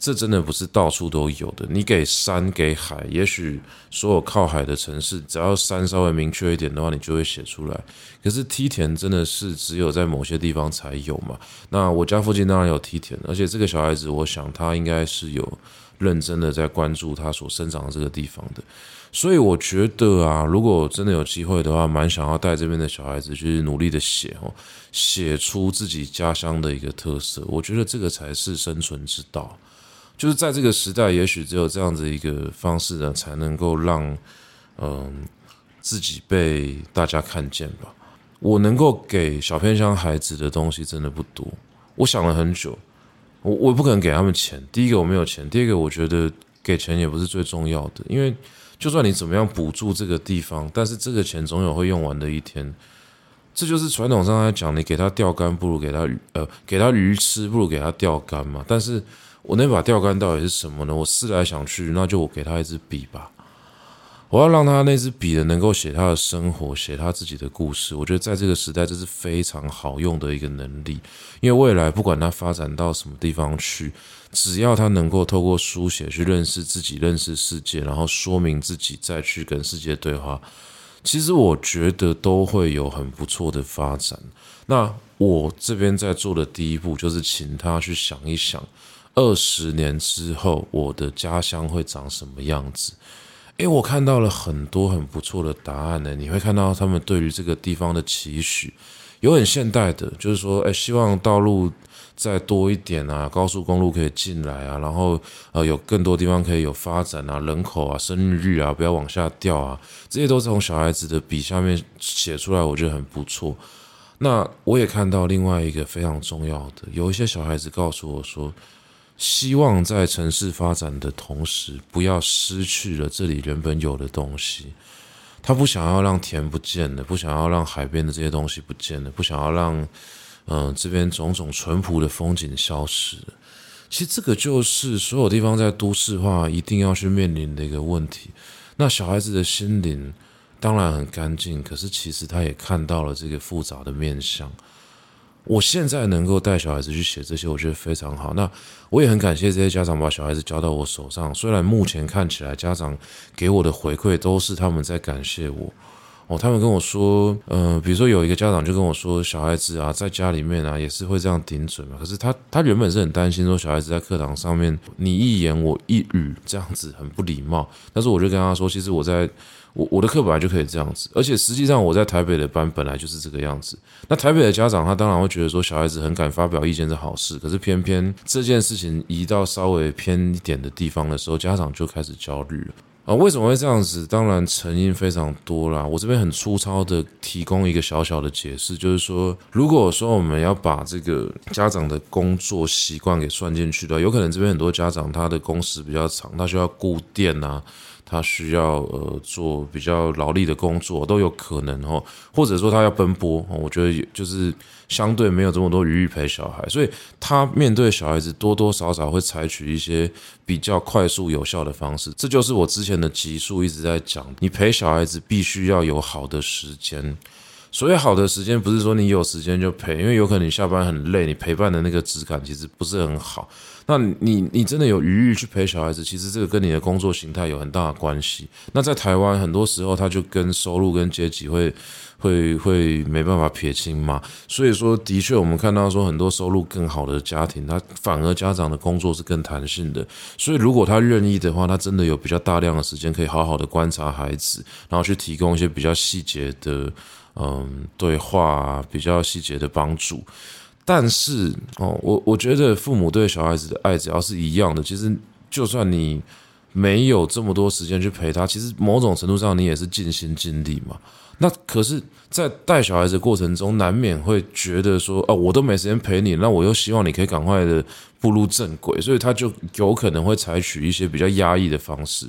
这真的不是到处都有的。你给山给海，也许所有靠海的城市，只要山稍微明确一点的话，你就会写出来。可是梯田真的是只有在某些地方才有嘛？那我家附近当然有梯田，而且这个小孩子，我想他应该是有认真的在关注他所生长的这个地方的。所以我觉得啊，如果真的有机会的话，蛮想要带这边的小孩子去努力的写哦，写出自己家乡的一个特色。我觉得这个才是生存之道。就是在这个时代，也许只有这样子一个方式呢，才能够让嗯、自己被大家看见吧。我能够给小偏乡孩子的东西真的不多。我想了很久，我我不可能给他们钱。第一个我没有钱，第二个我觉得给钱也不是最重要的，因为就算你怎么样补助这个地方，但是这个钱总有会用完的一天。这就是传统上来讲，你给他钓竿不如给他呃给他鱼吃，不如给他钓竿嘛。但是。我那把钓竿到底是什么呢？我思来想去，那就我给他一支笔吧。我要让他那支笔的，能够写他的生活，写他自己的故事。我觉得在这个时代，这是非常好用的一个能力。因为未来不管他发展到什么地方去，只要他能够透过书写去认识自己、认识世界，然后说明自己，再去跟世界对话，其实我觉得都会有很不错的发展。那我这边在做的第一步，就是请他去想一想，二十年之后我的家乡会长什么样子。诶，我看到了很多很不错的答案呢。你会看到他们对于这个地方的期许，有很现代的，就是说，诶，希望道路再多一点啊，高速公路可以进来啊，然后呃，有更多地方可以有发展啊，人口啊，生育率啊，不要往下掉啊，这些都是从小孩子的笔下面写出来，我觉得很不错。那我也看到另外一个非常重要的，有一些小孩子告诉我说。希望在城市发展的同时，不要失去了这里原本有的东西。他不想要让田不见了，不想要让海边的这些东西不见了，不想要让嗯、这边种种淳朴的风景消失。其实这个就是所有地方在都市化一定要去面临的一个问题。那小孩子的心灵当然很干净，可是其实他也看到了这个复杂的面相。我现在能够带小孩子去写这些，我觉得非常好。那我也很感谢这些家长把小孩子交到我手上。虽然目前看起来家长给我的回馈都是他们在感谢我哦，他们跟我说，呃，比如说有一个家长就跟我说，小孩子啊在家里面啊也是会这样顶嘴嘛。可是他他原本是很担心说小孩子在课堂上面你一言我一语这样子很不礼貌。但是我就跟他说，其实我在。我我的课本来就可以这样子，而且实际上我在台北的班本来就是这个样子。那台北的家长他当然会觉得说小孩子很敢发表意见是好事，可是偏偏这件事情移到稍微偏一点的地方的时候，家长就开始焦虑了啊。为什么会这样子？当然成因非常多啦。我这边很粗糙的提供一个小小的解释，就是说，如果说我们要把这个家长的工作习惯给算进去的话，有可能这边很多家长他的工时比较长，他需要顾店啊。他需要呃做比较劳力的工作都有可能哦，或者说他要奔波，我觉得就是相对没有这么多余裕陪小孩，所以他面对小孩子多多少少会采取一些比较快速有效的方式。这就是我之前的集数一直在讲，你陪小孩子必须要有好的时间。所以好的时间，不是说你有时间就陪，因为有可能你下班很累，你陪伴的那个质感其实不是很好。那你你真的有余裕去陪小孩子，其实这个跟你的工作形态有很大的关系。那在台湾，很多时候他就跟收入跟阶级会会会没办法撇清嘛。所以说，的确我们看到说很多收入更好的家庭，他反而家长的工作是更弹性的。所以如果他愿意的话，他真的有比较大量的时间可以好好的观察孩子，然后去提供一些比较细节的。嗯，对话，比较细节的帮助，但是哦，我我觉得父母对小孩子的爱只要是一样的，其实就算你没有这么多时间去陪他，其实某种程度上你也是尽心尽力嘛。那可是，在带小孩子的过程中，难免会觉得说，哦，我都没时间陪你，那我又希望你可以赶快的步入正轨，所以他就有可能会采取一些比较压抑的方式。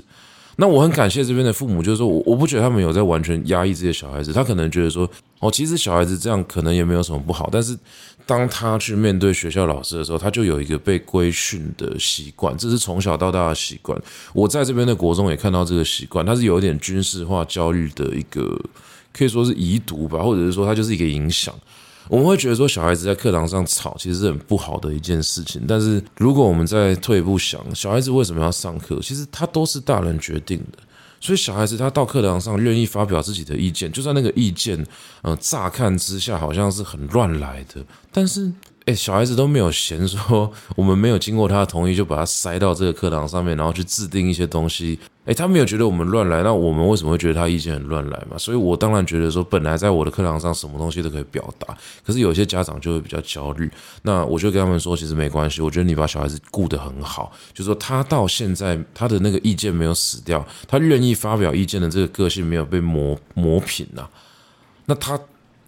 那我很感谢这边的父母，就是说我我不觉得他们有在完全压抑这些小孩子，他可能觉得说，哦，其实小孩子这样可能也没有什么不好，但是当他去面对学校老师的时候，他就有一个被规训的习惯，这是从小到大的习惯。我在这边的国中也看到这个习惯，他是有一点军事化教育的一个，可以说是遗毒吧，或者是说他就是一个影响。我们会觉得说，小孩子在课堂上吵，其实是很不好的一件事情。但是，如果我们再退一步想，小孩子为什么要上课？其实他都是大人决定的。所以，小孩子他到课堂上愿意发表自己的意见，就算那个意见，呃，乍看之下好像是很乱来的，但是。小孩子都没有嫌 说我们没有经过他的同意就把他塞到这个课堂上面，然后去制定一些东西。哎，他没有觉得我们乱来，那我们为什么会觉得他意见很乱来嘛？所以我当然觉得说，本来在我的课堂上什么东西都可以表达，可是有些家长就会比较焦虑。那我就跟他们说，其实没关系，我觉得你把小孩子顾得很好，就是说他到现在他的那个意见没有死掉，他愿意发表意见的这个个性没有被磨磨平呐、那他。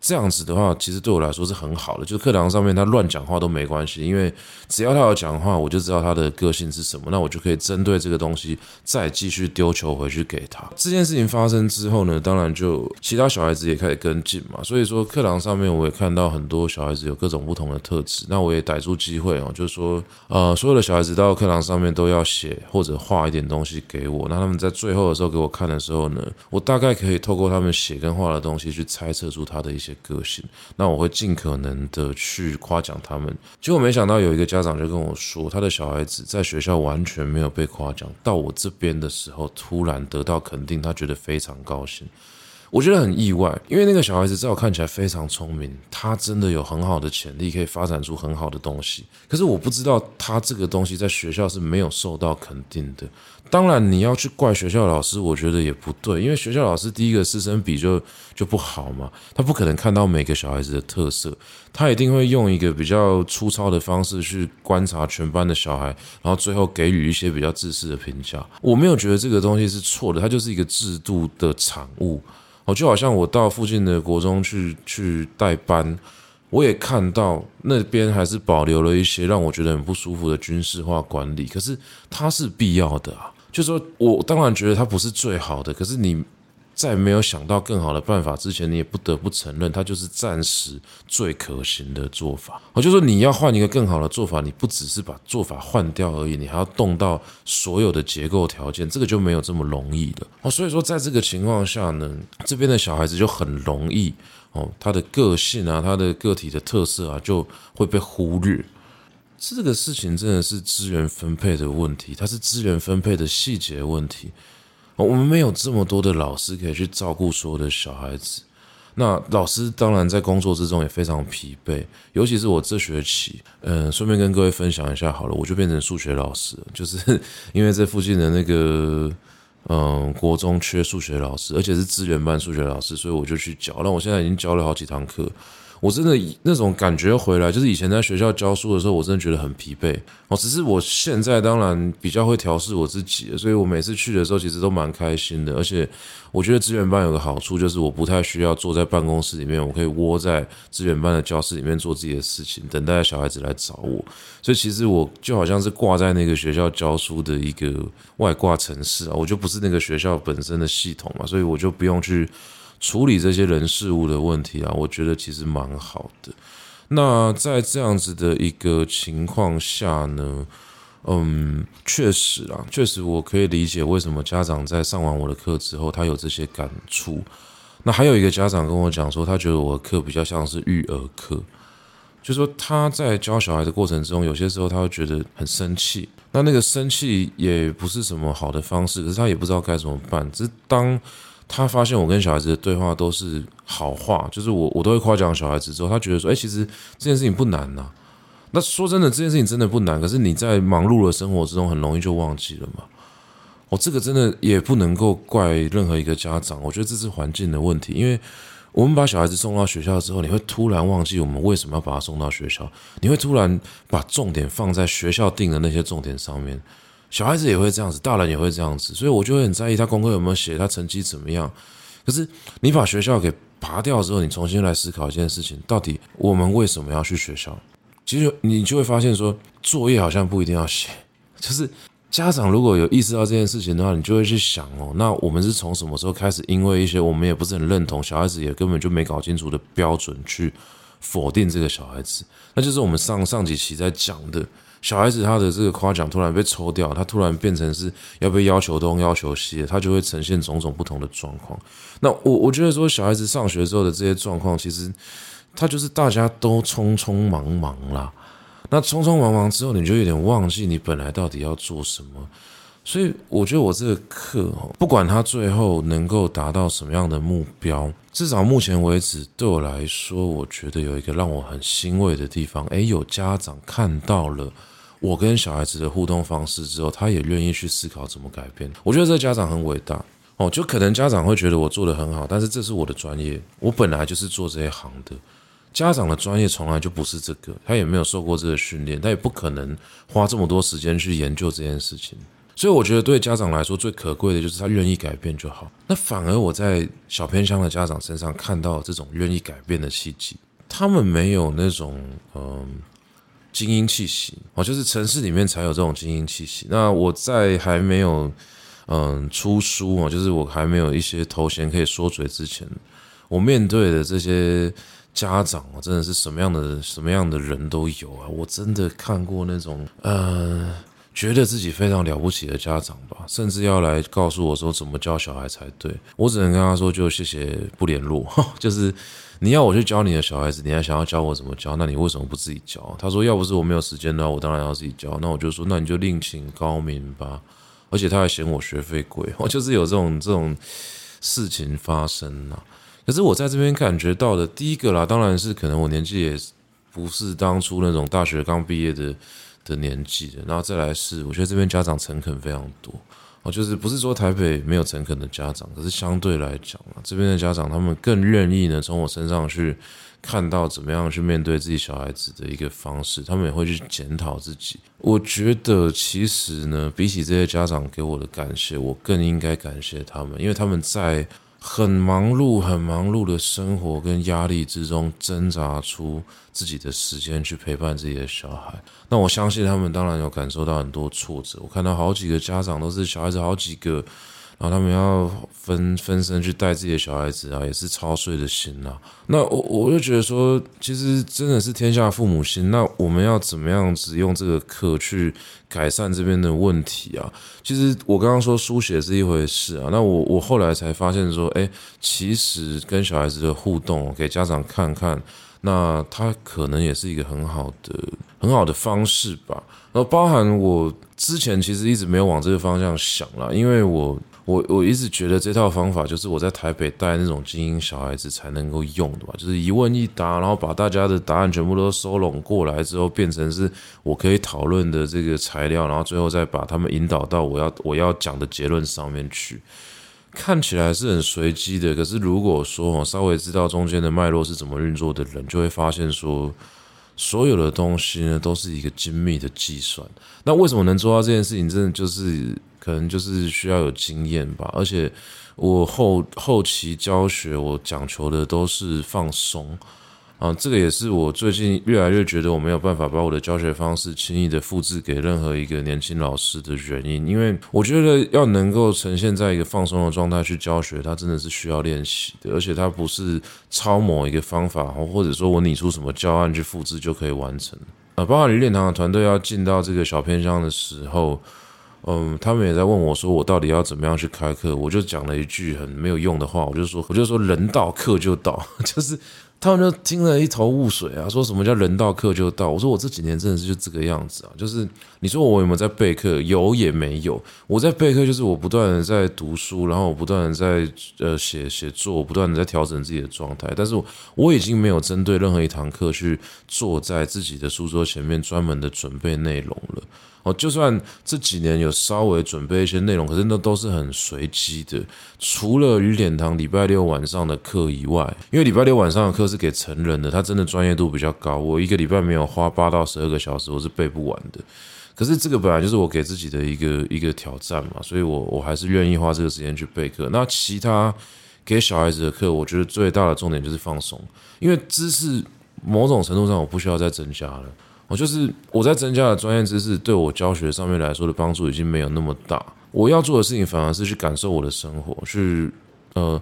这样子的话，其实对我来说是很好的。就是课堂上面他乱讲话都没关系，因为只要他有讲话，我就知道他的个性是什么，那我就可以针对这个东西再继续丢球回去给他。这件事情发生之后呢，当然就其他小孩子也开始跟进嘛。所以说课堂上面我也看到很多小孩子有各种不同的特质，那我也逮住机会哦，就是说呃，所有的小孩子到课堂上面都要写或者画一点东西给我。那他们在最后的时候给我看的时候呢，我大概可以透过他们写跟画的东西去猜测出他的一些。个性，那我会尽可能的去夸奖他们。结果没想到有一个家长就跟我说，他的小孩子在学校完全没有被夸奖，到我这边的时候突然得到肯定，他觉得非常高兴。我觉得很意外，因为那个小孩子在我看起来非常聪明，他真的有很好的潜力，可以发展出很好的东西。可是我不知道他这个东西在学校是没有受到肯定的。当然，你要去怪学校老师，我觉得也不对，因为学校老师第一个师生比就就不好嘛，他不可能看到每个小孩子的特色，他一定会用一个比较粗糙的方式去观察全班的小孩，然后最后给予一些比较自私的评价。我没有觉得这个东西是错的，它就是一个制度的产物。哦，就好像我到附近的国中去去带班，我也看到那边还是保留了一些让我觉得很不舒服的军事化管理。可是它是必要的啊，就是说我当然觉得它不是最好的，可是你。在没有想到更好的办法之前，你也不得不承认，它就是暂时最可行的做法。我就说你要换一个更好的做法，你不只是把做法换掉而已，你还要动到所有的结构条件，这个就没有这么容易了。哦，所以说在这个情况下呢，这边的小孩子就很容易哦，他的个性啊，他的个体的特色啊，就会被忽略。这个事情真的是资源分配的问题，它是资源分配的细节问题。我们没有这么多的老师可以去照顾所有的小孩子，那老师当然在工作之中也非常疲惫，尤其是我这学期，嗯，顺便跟各位分享一下好了，我就变成数学老师，就是因为这附近的那个，嗯，国中缺数学老师，而且是资源班数学老师，所以我就去教，那我现在已经教了好几堂课。我真的那种感觉回来，就是以前在学校教书的时候，我真的觉得很疲惫哦。只是我现在当然比较会调试我自己，所以我每次去的时候其实都蛮开心的。而且我觉得资源班有个好处，就是我不太需要坐在办公室里面，我可以窝在资源班的教室里面做自己的事情，等待小孩子来找我。所以其实我就好像是挂在那个学校教书的一个外挂程式啊，我就不是那个学校本身的系统嘛，所以我就不用去。处理这些人事物的问题啊，我觉得其实蛮好的。那在这样子的一个情况下呢，嗯，确实啊，确实我可以理解为什么家长在上完我的课之后，他有这些感触。那还有一个家长跟我讲说，他觉得我的课比较像是育儿课，就说他在教小孩的过程中，有些时候他会觉得很生气。那那个生气也不是什么好的方式，可是他也不知道该怎么办。只是当他发现我跟小孩子的对话都是好话，就是我我都会夸奖小孩子之后，他觉得说，哎，其实这件事情不难呐。那说真的，这件事情真的不难，可是你在忙碌的生活之中，很容易就忘记了嘛。哦，这个真的也不能够怪任何一个家长，我觉得这是环境的问题，因为我们把小孩子送到学校之后，你会突然忘记我们为什么要把他送到学校，你会突然把重点放在学校定的那些重点上面。小孩子也会这样子，大人也会这样子，所以我就会很在意他功课有没有写，他成绩怎么样。可是你把学校给拔掉之后，你重新来思考一件事情：到底我们为什么要去学校？其实你就会发现说，作业好像不一定要写。就是家长如果有意识到这件事情的话，你就会去想哦，那我们是从什么时候开始，因为一些我们也不是很认同，小孩子也根本就没搞清楚的标准去否定这个小孩子？那就是我们上上几期在讲的。小孩子他的这个夸奖突然被抽掉，他突然变成是要被要求东要求西，他就会呈现种种不同的状况。那我我觉得说小孩子上学之后的这些状况，其实他就是大家都匆匆忙忙啦。那匆匆忙忙之后，你就有点忘记你本来到底要做什么。所以我觉得我这个课，不管他最后能够达到什么样的目标，至少目前为止对我来说，我觉得有一个让我很欣慰的地方。诶，有家长看到了。我跟小孩子的互动方式之后，他也愿意去思考怎么改变。我觉得这家长很伟大哦，就可能家长会觉得我做得很好，但是这是我的专业，我本来就是做这一行的。家长的专业从来就不是这个，他也没有受过这个训练，他也不可能花这么多时间去研究这件事情。所以我觉得对家长来说最可贵的就是他愿意改变就好。那反而我在小偏乡的家长身上看到这种愿意改变的契机，他们没有那种嗯。精英气息哦，就是城市里面才有这种精英气息。那我在还没有嗯出书哦，就是我还没有一些头衔可以说嘴之前，我面对的这些家长哦，真的是什么样的什么样的人都有啊！我真的看过那种呃，觉得自己非常了不起的家长吧，甚至要来告诉我说怎么教小孩才对。我只能跟他说，就谢谢不联络，就是。你要我去教你的小孩子，你还想要教我怎么教？那你为什么不自己教？他说：“要不是我没有时间的话，我当然要自己教。”那我就说：“那你就另请高明吧。”而且他还嫌我学费贵，我就是有这种这种事情发生了。可是我在这边感觉到的第一个啦，当然是可能我年纪也不是当初那种大学刚毕业的的年纪的，然后再来是我觉得这边家长诚恳非常多。哦，就是不是说台北没有诚恳的家长，可是相对来讲啊，这边的家长他们更愿意呢从我身上去看到怎么样去面对自己小孩子的一个方式，他们也会去检讨自己。我觉得其实呢，比起这些家长给我的感谢，我更应该感谢他们，因为他们在。很忙碌、很忙碌的生活跟压力之中，挣扎出自己的时间去陪伴自己的小孩。那我相信他们当然有感受到很多挫折。我看到好几个家长都是小孩子好几个。然后他们要分分身去带自己的小孩子啊，也是操碎的心、啊。那我我就觉得说，其实真的是天下父母心。那我们要怎么样子用这个课去改善这边的问题啊？其实我刚刚说书写是一回事啊。那我我后来才发现说，哎，其实跟小孩子的互动，给家长看看，那他可能也是一个很好的很好的方式吧。然后包含我之前其实一直没有往这个方向想啦，因为我。我我一直觉得这套方法就是我在台北带那种精英小孩子才能够用的吧，就是一问一答，然后把大家的答案全部都收拢过来之后，变成是我可以讨论的这个材料，然后最后再把他们引导到我要我要讲的结论上面去。看起来是很随机的，可是如果说我稍微知道中间的脉络是怎么运作的人，就会发现说，所有的东西呢都是一个精密的计算。那为什么能做到这件事情？真的就是。可能就是需要有经验吧，而且我后后期教学，我讲求的都是放松啊，这个也是我最近越来越觉得我没有办法把我的教学方式轻易的复制给任何一个年轻老师的原因，因为我觉得要能够呈现在一个放松的状态去教学，它真的是需要练习的，而且它不是抄某一个方法，或者说我拟出什么教案去复制就可以完成啊。包括李练堂的团队要进到这个小偏乡的时候。嗯，他们也在问我，说我到底要怎么样去开课？我就讲了一句很没有用的话，我就说，我就说人到课就到，就是他们就听了一头雾水啊，说什么叫人到课就到？我说我这几年真的是就这个样子啊，就是你说我有没有在备课？有也没有。我在备课，就是我不断的在读书，然后我不断的在呃写写作，不断的在调整自己的状态，但是我已经没有针对任何一堂课去坐在自己的书桌前面专门的准备内容了。哦，就算这几年有稍微准备一些内容，可是那都是很随机的。除了雨点堂礼拜六晚上的课以外，因为礼拜六晚上的课是给成人的，他真的专业度比较高。我一个礼拜没有花八到十二个小时，我是背不完的。可是这个本来就是我给自己的一个一个挑战嘛，所以我我还是愿意花这个时间去备课。那其他给小孩子的课，我觉得最大的重点就是放松，因为知识某种程度上我不需要再增加了。我就是我在增加的专业知识，对我教学上面来说的帮助已经没有那么大。我要做的事情反而是去感受我的生活，去呃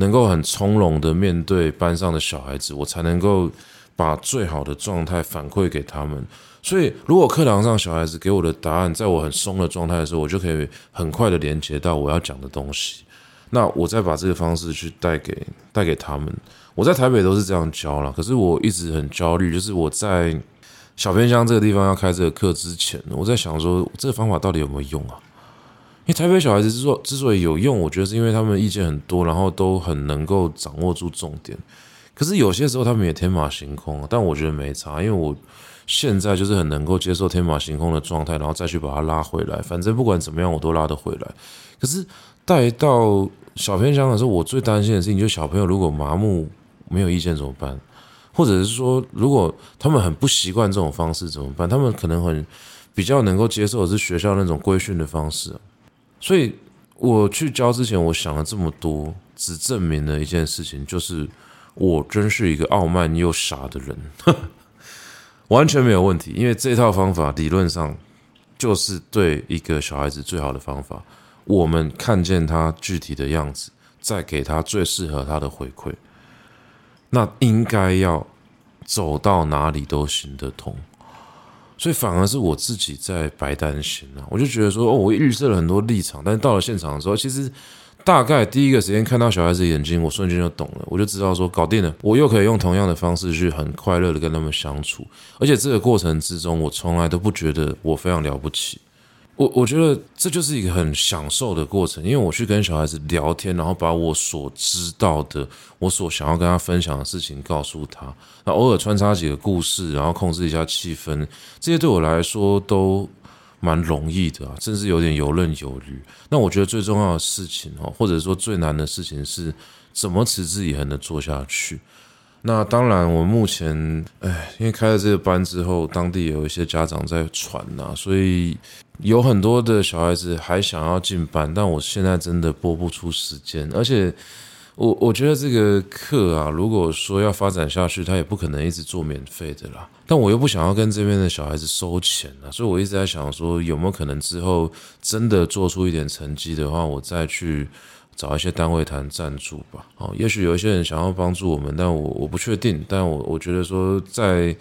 能够很从容的面对班上的小孩子，我才能够把最好的状态反馈给他们。所以，如果课堂上小孩子给我的答案，在我很松的状态的时候，我就可以很快的连接到我要讲的东西。那我再把这个方式去带给带给他们。我在台北都是这样教了，可是我一直很焦虑，就是我在。小偏乡这个地方要开这个课之前，我在想说这个方法到底有没有用啊？因为台北小孩子之所之所以有用，我觉得是因为他们意见很多，然后都很能够掌握住重点。可是有些时候他们也天马行空，但我觉得没差，因为我现在就是很能够接受天马行空的状态，然后再去把它拉回来。反正不管怎么样，我都拉得回来。可是带到小偏乡的时候，我最担心的事情就是小朋友如果麻木没有意见怎么办？或者是说，如果他们很不习惯这种方式怎么办？他们可能很比较能够接受的是学校那种规训的方式。所以我去教之前，我想了这么多，只证明了一件事情，就是我真是一个傲慢又傻的人，完全没有问题。因为这套方法理论上就是对一个小孩子最好的方法。我们看见他具体的样子，再给他最适合他的回馈。那应该要走到哪里都行得通，所以反而是我自己在白担心啊！我就觉得说，哦，我预设了很多立场，但是到了现场的时候，其实大概第一个时间看到小孩子眼睛，我瞬间就懂了，我就知道说，搞定了，我又可以用同样的方式去很快乐的跟他们相处，而且这个过程之中，我从来都不觉得我非常了不起。我我觉得这就是一个很享受的过程，因为我去跟小孩子聊天，然后把我所知道的、我所想要跟他分享的事情告诉他，那偶尔穿插几个故事，然后控制一下气氛，这些对我来说都蛮容易的啊，甚至有点游刃有余。那我觉得最重要的事情哦，或者说最难的事情是怎么持之以恒的做下去。那当然，我目前，哎，因为开了这个班之后，当地有一些家长在传呐，所以有很多的小孩子还想要进班，但我现在真的拨不出时间，而且我我觉得这个课啊，如果说要发展下去，他也不可能一直做免费的啦，但我又不想要跟这边的小孩子收钱啊，所以我一直在想说，有没有可能之后真的做出一点成绩的话，我再去。找一些单位谈赞助吧，哦，也许有一些人想要帮助我们，但我我不确定，但我我觉得说在，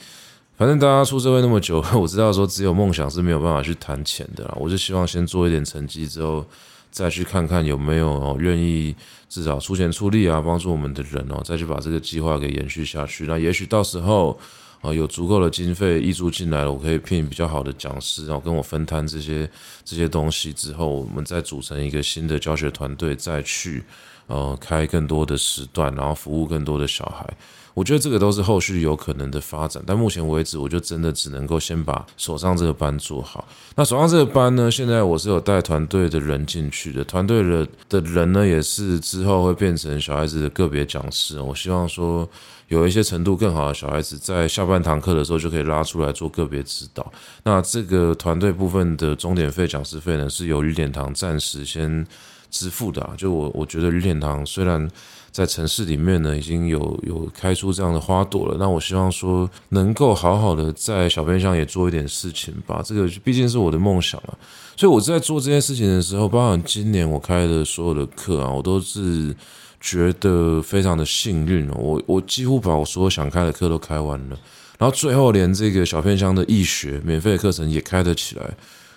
反正大家出社会那么久，我知道说只有梦想是没有办法去谈钱的啦，我就希望先做一点成绩之后，再去看看有没有愿意至少出钱出力啊，帮助我们的人哦，再去把这个计划给延续下去，那也许到时候。啊，有足够的经费挹注进来了，我可以聘比较好的讲师，然后跟我分摊这些这些东西之后，我们再组成一个新的教学团队，再去呃开更多的时段，然后服务更多的小孩。我觉得这个都是后续有可能的发展，但目前为止，我就真的只能够先把手上这个班做好。那手上这个班呢，现在我是有带团队的人进去的，团队的的人呢，也是之后会变成小孩子的个别讲师。我希望说。有一些程度更好的小孩子，在下半堂课的时候就可以拉出来做个别指导。那这个团队部分的钟点费、讲师费呢，是由于点堂暂时先支付的。就我我觉得日点堂虽然在城市里面呢，已经有有开出这样的花朵了，那我希望说能够好好的在小片乡也做一点事情吧。这个毕竟是我的梦想啊。所以我在做这件事情的时候，包含今年我开的所有的课啊，我都是。觉得非常的幸运哦，我我几乎把我所有想开的课都开完了，然后最后连这个小片乡的易学免费的课程也开得起来，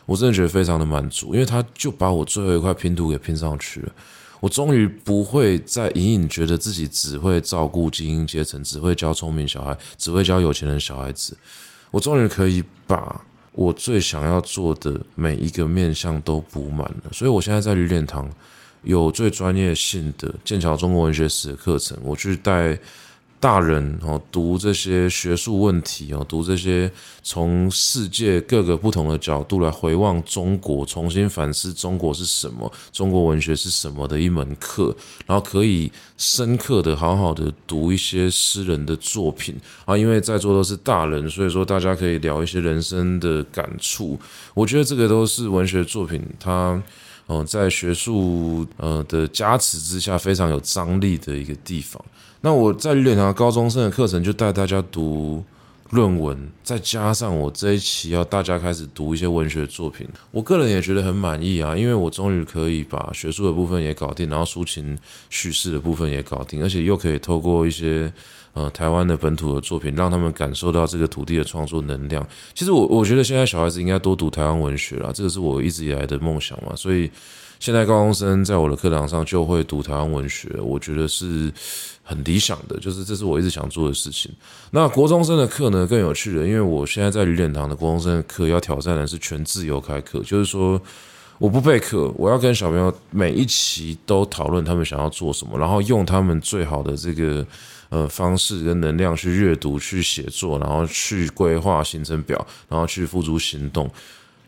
我真的觉得非常的满足，因为他就把我最后一块拼图给拼上去了，我终于不会再隐隐觉得自己只会照顾精英阶层，只会教聪明小孩，只会教有钱人小孩子，我终于可以把我最想要做的每一个面向都补满了，所以我现在在旅点堂。有最专业性的剑桥中国文学史的课程，我去带大人哦读这些学术问题哦，读这些从世界各个不同的角度来回望中国，重新反思中国是什么，中国文学是什么的一门课，然后可以深刻的好好的读一些诗人的作品啊，因为在座都是大人，所以说大家可以聊一些人生的感触，我觉得这个都是文学作品它。嗯，在学术呃的加持之下，非常有张力的一个地方。那我在绿点堂高中生的课程就带大家读论文，再加上我这一期要大家开始读一些文学作品，我个人也觉得很满意啊，因为我终于可以把学术的部分也搞定，然后抒情叙事的部分也搞定，而且又可以透过一些。呃，台湾的本土的作品，让他们感受到这个土地的创作能量。其实我我觉得现在小孩子应该多读台湾文学啦，这个是我一直以来的梦想嘛。所以现在高中生在我的课堂上就会读台湾文学，我觉得是很理想的，就是这是我一直想做的事情。那国中生的课呢，更有趣了，因为我现在在旅点堂的国中生的课要挑战的是全自由开课，就是说我不备课，我要跟小朋友每一期都讨论他们想要做什么，然后用他们最好的这个。呃，方式跟能量去阅读、去写作，然后去规划行程表，然后去付诸行动。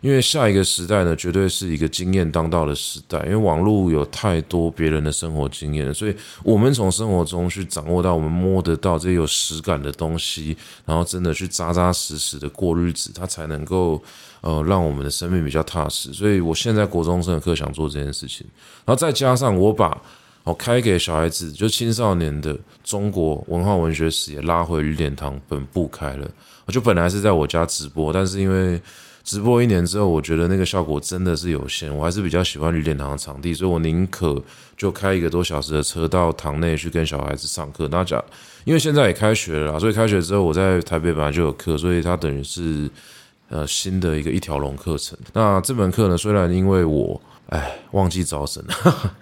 因为下一个时代呢，绝对是一个经验当道的时代。因为网络有太多别人的生活经验了，所以我们从生活中去掌握到我们摸得到这些有实感的东西，然后真的去扎扎实实的过日子，它才能够呃让我们的生命比较踏实。所以我现在国中生的课想做这件事情，然后再加上我把。我开给小孩子，就青少年的中国文化文学史也拉回绿点堂本部开了。我就本来是在我家直播，但是因为直播一年之后，我觉得那个效果真的是有限，我还是比较喜欢绿点堂的场地，所以我宁可就开一个多小时的车到堂内去跟小孩子上课。那讲，因为现在也开学了，所以开学之后我在台北本来就有课，所以它等于是呃新的一个一条龙课程。那这门课呢，虽然因为我哎忘记招生了。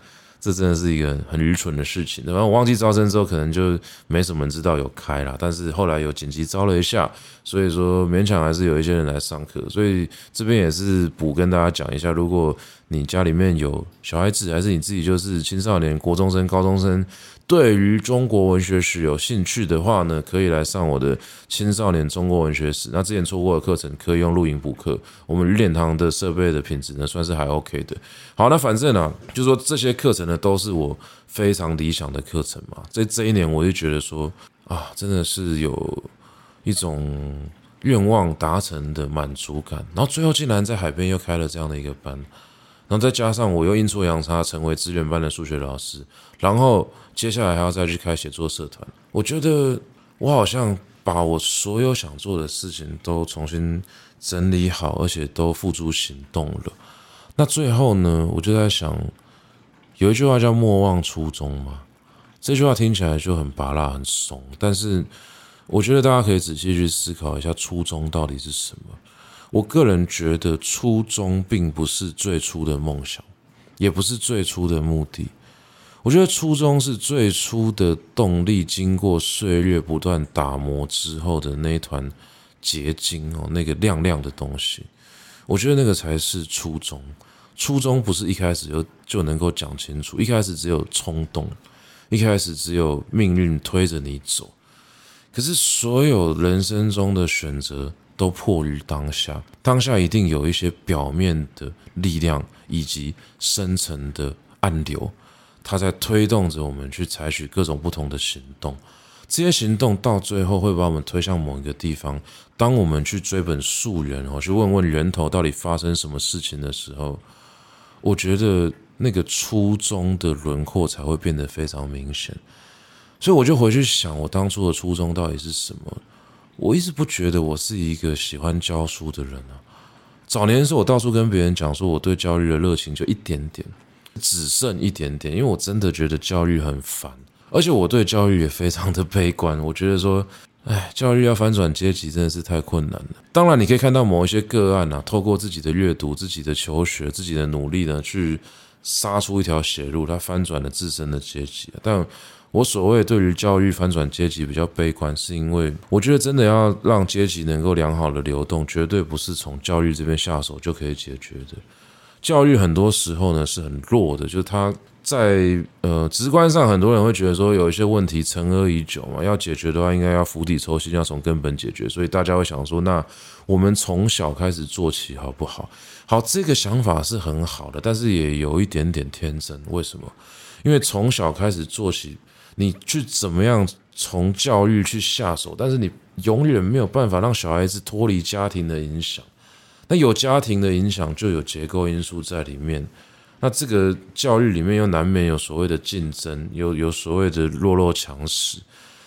这真的是一个很愚蠢的事情。然后我忘记招生之后，可能就没什么人知道有开了，但是后来有紧急招了一下，所以说勉强还是有一些人来上课。所以这边也是补跟大家讲一下，如果你家里面有小孩子，还是你自己就是青少年、国中生、高中生。对于中国文学史有兴趣的话呢，可以来上我的青少年中国文学史。那之前错过的课程可以用录影补课。我们语典堂的设备的品质呢，算是还 OK 的。好，那反正呢、啊，就说这些课程呢，都是我非常理想的课程嘛。在这一年，我就觉得说啊，真的是有一种愿望达成的满足感。然后最后竟然在海边又开了这样的一个班。然后再加上我又阴错阳差成为资源班的数学老师，然后接下来还要再去开写作社团。我觉得我好像把我所有想做的事情都重新整理好，而且都付诸行动了。那最后呢，我就在想，有一句话叫“莫忘初衷”嘛。这句话听起来就很拔辣、很怂，但是我觉得大家可以仔细去思考一下，初衷到底是什么。我个人觉得，初衷并不是最初的梦想，也不是最初的目的。我觉得初衷是最初的动力，经过岁月不断打磨之后的那一团结晶哦，那个亮亮的东西。我觉得那个才是初衷。初衷不是一开始就就能够讲清楚，一开始只有冲动，一开始只有命运推着你走。可是所有人生中的选择。都迫于当下，当下一定有一些表面的力量以及深层的暗流，它在推动着我们去采取各种不同的行动。这些行动到最后会把我们推向某一个地方。当我们去追本溯源，哦，去问问源头到底发生什么事情的时候，我觉得那个初衷的轮廓才会变得非常明显。所以我就回去想，我当初的初衷到底是什么？我一直不觉得我是一个喜欢教书的人啊。早年的时候，我到处跟别人讲说，我对教育的热情就一点点，只剩一点点，因为我真的觉得教育很烦，而且我对教育也非常的悲观。我觉得说，哎，教育要翻转阶级真的是太困难了。当然，你可以看到某一些个案啊，透过自己的阅读、自己的求学、自己的努力呢，去杀出一条血路，他翻转了自身的阶级。但我所谓对于教育翻转阶级比较悲观，是因为我觉得真的要让阶级能够良好的流动，绝对不是从教育这边下手就可以解决的。教育很多时候呢是很弱的，就是它在呃直观上，很多人会觉得说有一些问题陈而已久嘛，要解决的话应该要釜底抽薪，要从根本解决，所以大家会想说，那我们从小开始做起好不好？好，这个想法是很好的，但是也有一点点天真。为什么？因为从小开始做起。你去怎么样从教育去下手，但是你永远没有办法让小孩子脱离家庭的影响。那有家庭的影响，就有结构因素在里面。那这个教育里面又难免有所谓的竞争，有有所谓的弱肉强食，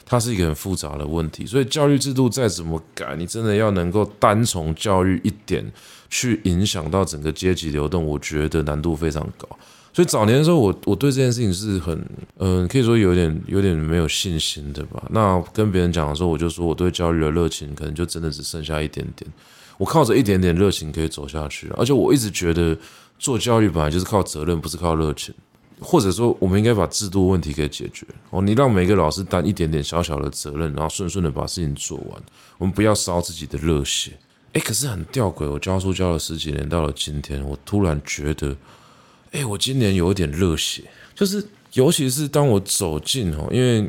它是一个很复杂的问题。所以教育制度再怎么改，你真的要能够单从教育一点去影响到整个阶级流动，我觉得难度非常高。所以早年的时候，我我对这件事情是很，嗯、可以说有点有点没有信心的吧。那跟别人讲的时候，我就说我对教育的热情可能就真的只剩下一点点。我靠着一点点热情可以走下去，而且我一直觉得做教育本来就是靠责任，不是靠热情。或者说，我们应该把制度问题给解决。哦，你让每个老师担一点点小小的责任，然后顺顺的把事情做完。我们不要烧自己的热血。诶，可是很吊诡，我教书教了十几年，到了今天，我突然觉得。哎，我今年有一点热血，就是尤其是当我走进哦，因为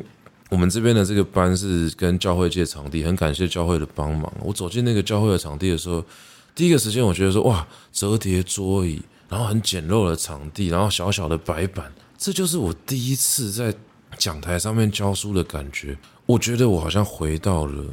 我们这边的这个班是跟教会借场地，很感谢教会的帮忙。我走进那个教会的场地的时候，第一个时间我觉得说哇，折叠桌椅，然后很简陋的场地，然后小小的白板，这就是我第一次在讲台上面教书的感觉。我觉得我好像回到了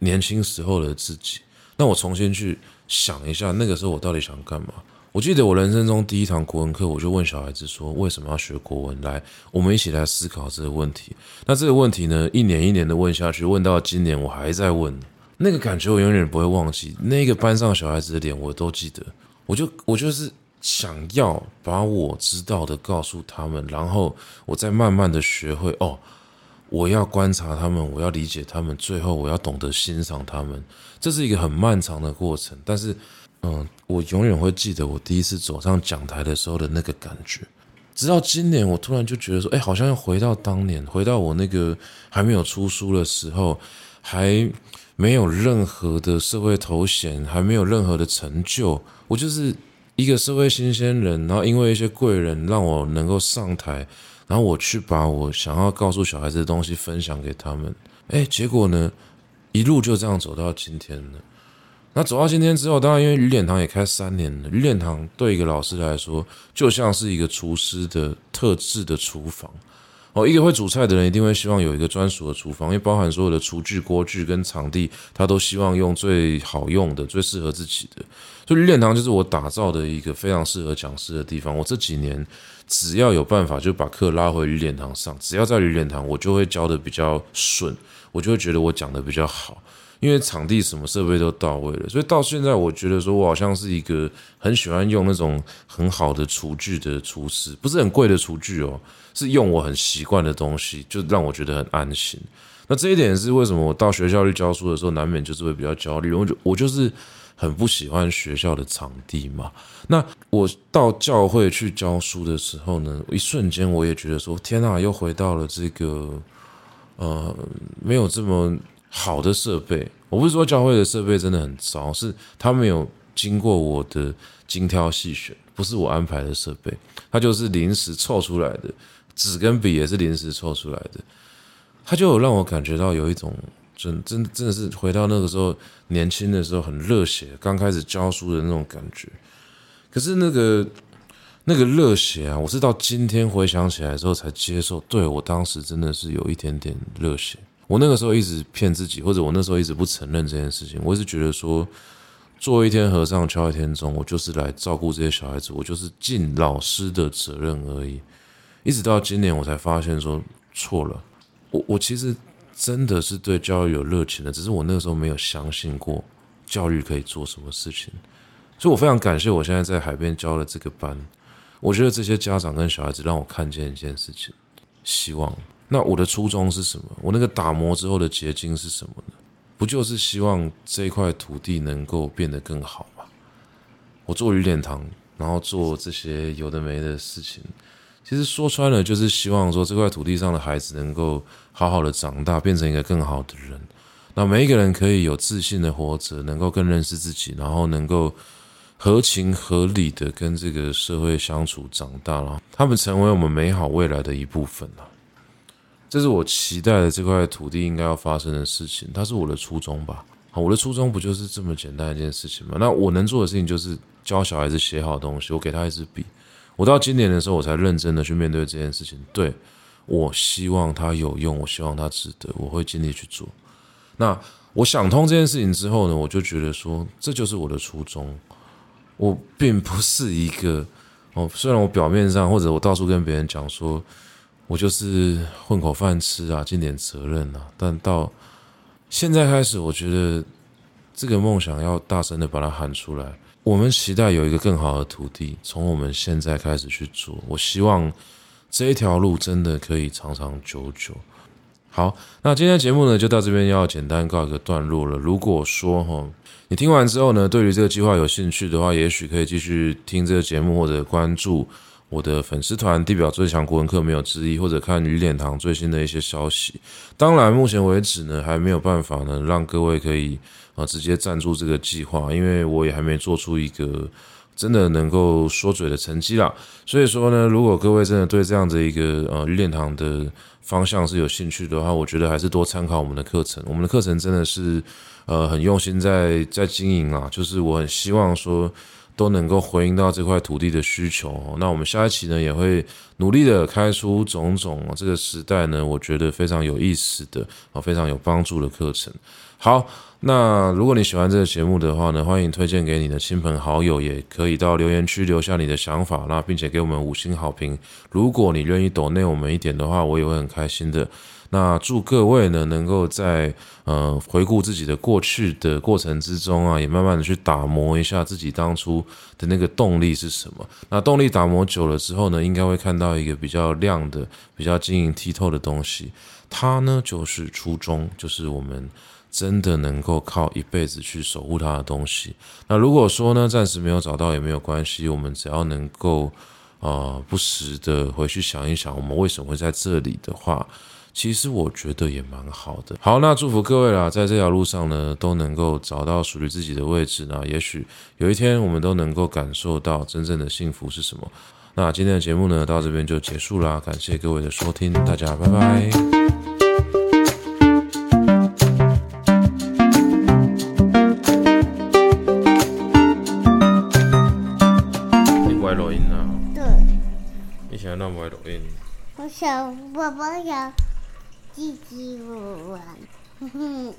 年轻时候的自己。那我重新去想一下，那个时候我到底想干嘛？我记得我人生中第一堂国文课，我就问小孩子说：“为什么要学国文？”来，我们一起来思考这个问题。那这个问题呢，一年一年的问下去，问到今年我还在问，那个感觉我永远不会忘记。那个班上小孩子的脸我都记得。我就我就是想要把我知道的告诉他们，然后我再慢慢的学会哦，我要观察他们，我要理解他们，最后我要懂得欣赏他们。这是一个很漫长的过程，但是。嗯，我永远会记得我第一次走上讲台的时候的那个感觉。直到今年，我突然就觉得说，哎，好像要回到当年，回到我那个还没有出书的时候，还没有任何的社会头衔，还没有任何的成就，我就是一个社会新鲜人。然后因为一些贵人让我能够上台，然后我去把我想要告诉小孩子的东西分享给他们。哎，结果呢，一路就这样走到今天了。那走到今天之后，当然因为鱼脸堂也开三年了，鱼脸堂对一个老师来说，就像是一个厨师的特制的厨房。哦，一个会煮菜的人一定会希望有一个专属的厨房，因为包含所有的厨具、锅具跟场地，他都希望用最好用的、最适合自己的。所以鱼脸堂就是我打造的一个非常适合讲师的地方。我这几年只要有办法，就把课拉回鱼脸堂上，只要在鱼脸堂，我就会教的比较顺，我就会觉得我讲的比较好。因为场地什么设备都到位了，所以到现在我觉得说，我好像是一个很喜欢用那种很好的厨具的厨师，不是很贵的厨具哦，是用我很习惯的东西，就让我觉得很安心。那这一点是为什么我到学校去教书的时候，难免就是会比较焦虑。我就我就是很不喜欢学校的场地嘛。那我到教会去教书的时候呢，一瞬间我也觉得说，天哪，又回到了这个呃，没有这么。好的设备，我不是说教会的设备真的很糟，是他没有经过我的精挑细选，不是我安排的设备，它就是临时凑出来的，纸跟笔也是临时凑出来的，它就让我感觉到有一种真真真的是回到那个时候年轻的时候很热血，刚开始教书的那种感觉。可是那个那个热血啊，我是到今天回想起来之后才接受，对，我当时真的是有一点点热血。我那个时候一直骗自己，或者我那时候一直不承认这件事情。我一直觉得说，做一天和尚敲一天钟，我就是来照顾这些小孩子，我就是尽老师的责任而已。一直到今年，我才发现说错了。我我其实真的是对教育有热情的，只是我那个时候没有相信过教育可以做什么事情。所以我非常感谢我现在在海边教的这个班。我觉得这些家长跟小孩子让我看见一件事情，希望。那我的初衷是什么？我那个打磨之后的结晶是什么呢？不就是希望这块土地能够变得更好吗？我做鱼脸堂，然后做这些有的没的事情，其实说穿了就是希望说这块土地上的孩子能够好好的长大，变成一个更好的人。那每一个人可以有自信的活着，能够更认识自己，然后能够合情合理的跟这个社会相处长大了，他们成为我们美好未来的一部分了。这是我期待的这块土地应该要发生的事情，它是我的初衷吧？好，我的初衷不就是这么简单一件事情吗？那我能做的事情就是教小孩子写好东西，我给他一支笔。我到今年的时候，我才认真的去面对这件事情。对，我希望它有用，我希望它值得，我会尽力去做。那我想通这件事情之后呢，我就觉得说，这就是我的初衷。我并不是一个哦，虽然我表面上或者我到处跟别人讲说。我就是混口饭吃啊，尽点责任啊。但到现在开始，我觉得这个梦想要大声的把它喊出来。我们期待有一个更好的土地，从我们现在开始去做。我希望这一条路真的可以长长久久。好，那今天的节目呢，就到这边要简单告一个段落了。如果说哈，你听完之后呢，对于这个计划有兴趣的话，也许可以继续听这个节目或者关注。我的粉丝团地表最强国文课没有之一，或者看鱼脸堂最新的一些消息。当然，目前为止呢，还没有办法呢让各位可以啊直接赞助这个计划，因为我也还没做出一个真的能够说嘴的成绩啦。所以说呢，如果各位真的对这样的一个呃鱼脸堂的方向是有兴趣的话，我觉得还是多参考我们的课程。我们的课程真的是呃很用心在在经营啊，就是我很希望说。都能够回应到这块土地的需求。那我们下一期呢，也会努力的开出种种这个时代呢，我觉得非常有意思的啊，非常有帮助的课程。好，那如果你喜欢这个节目的话呢，欢迎推荐给你的亲朋好友，也可以到留言区留下你的想法，那并且给我们五星好评。如果你愿意抖内我们一点的话，我也会很开心的。那祝各位呢，能够在呃回顾自己的过去的过程之中啊，也慢慢的去打磨一下自己当初的那个动力是什么。那动力打磨久了之后呢，应该会看到一个比较亮的、比较晶莹剔透的东西。它呢，就是初衷，就是我们真的能够靠一辈子去守护它的东西。那如果说呢，暂时没有找到也没有关系，我们只要能够呃，不时的回去想一想，我们为什么会在这里的话，其实我觉得也蛮好的。好，那祝福各位啦，在这条路上呢，都能够找到属于自己的位置呢。也许有一天，我们都能够感受到真正的幸福是什么。那今天的节目呢，到这边就结束啦，感谢各位的收听，大家拜拜。小宝宝要自己玩，哼哼。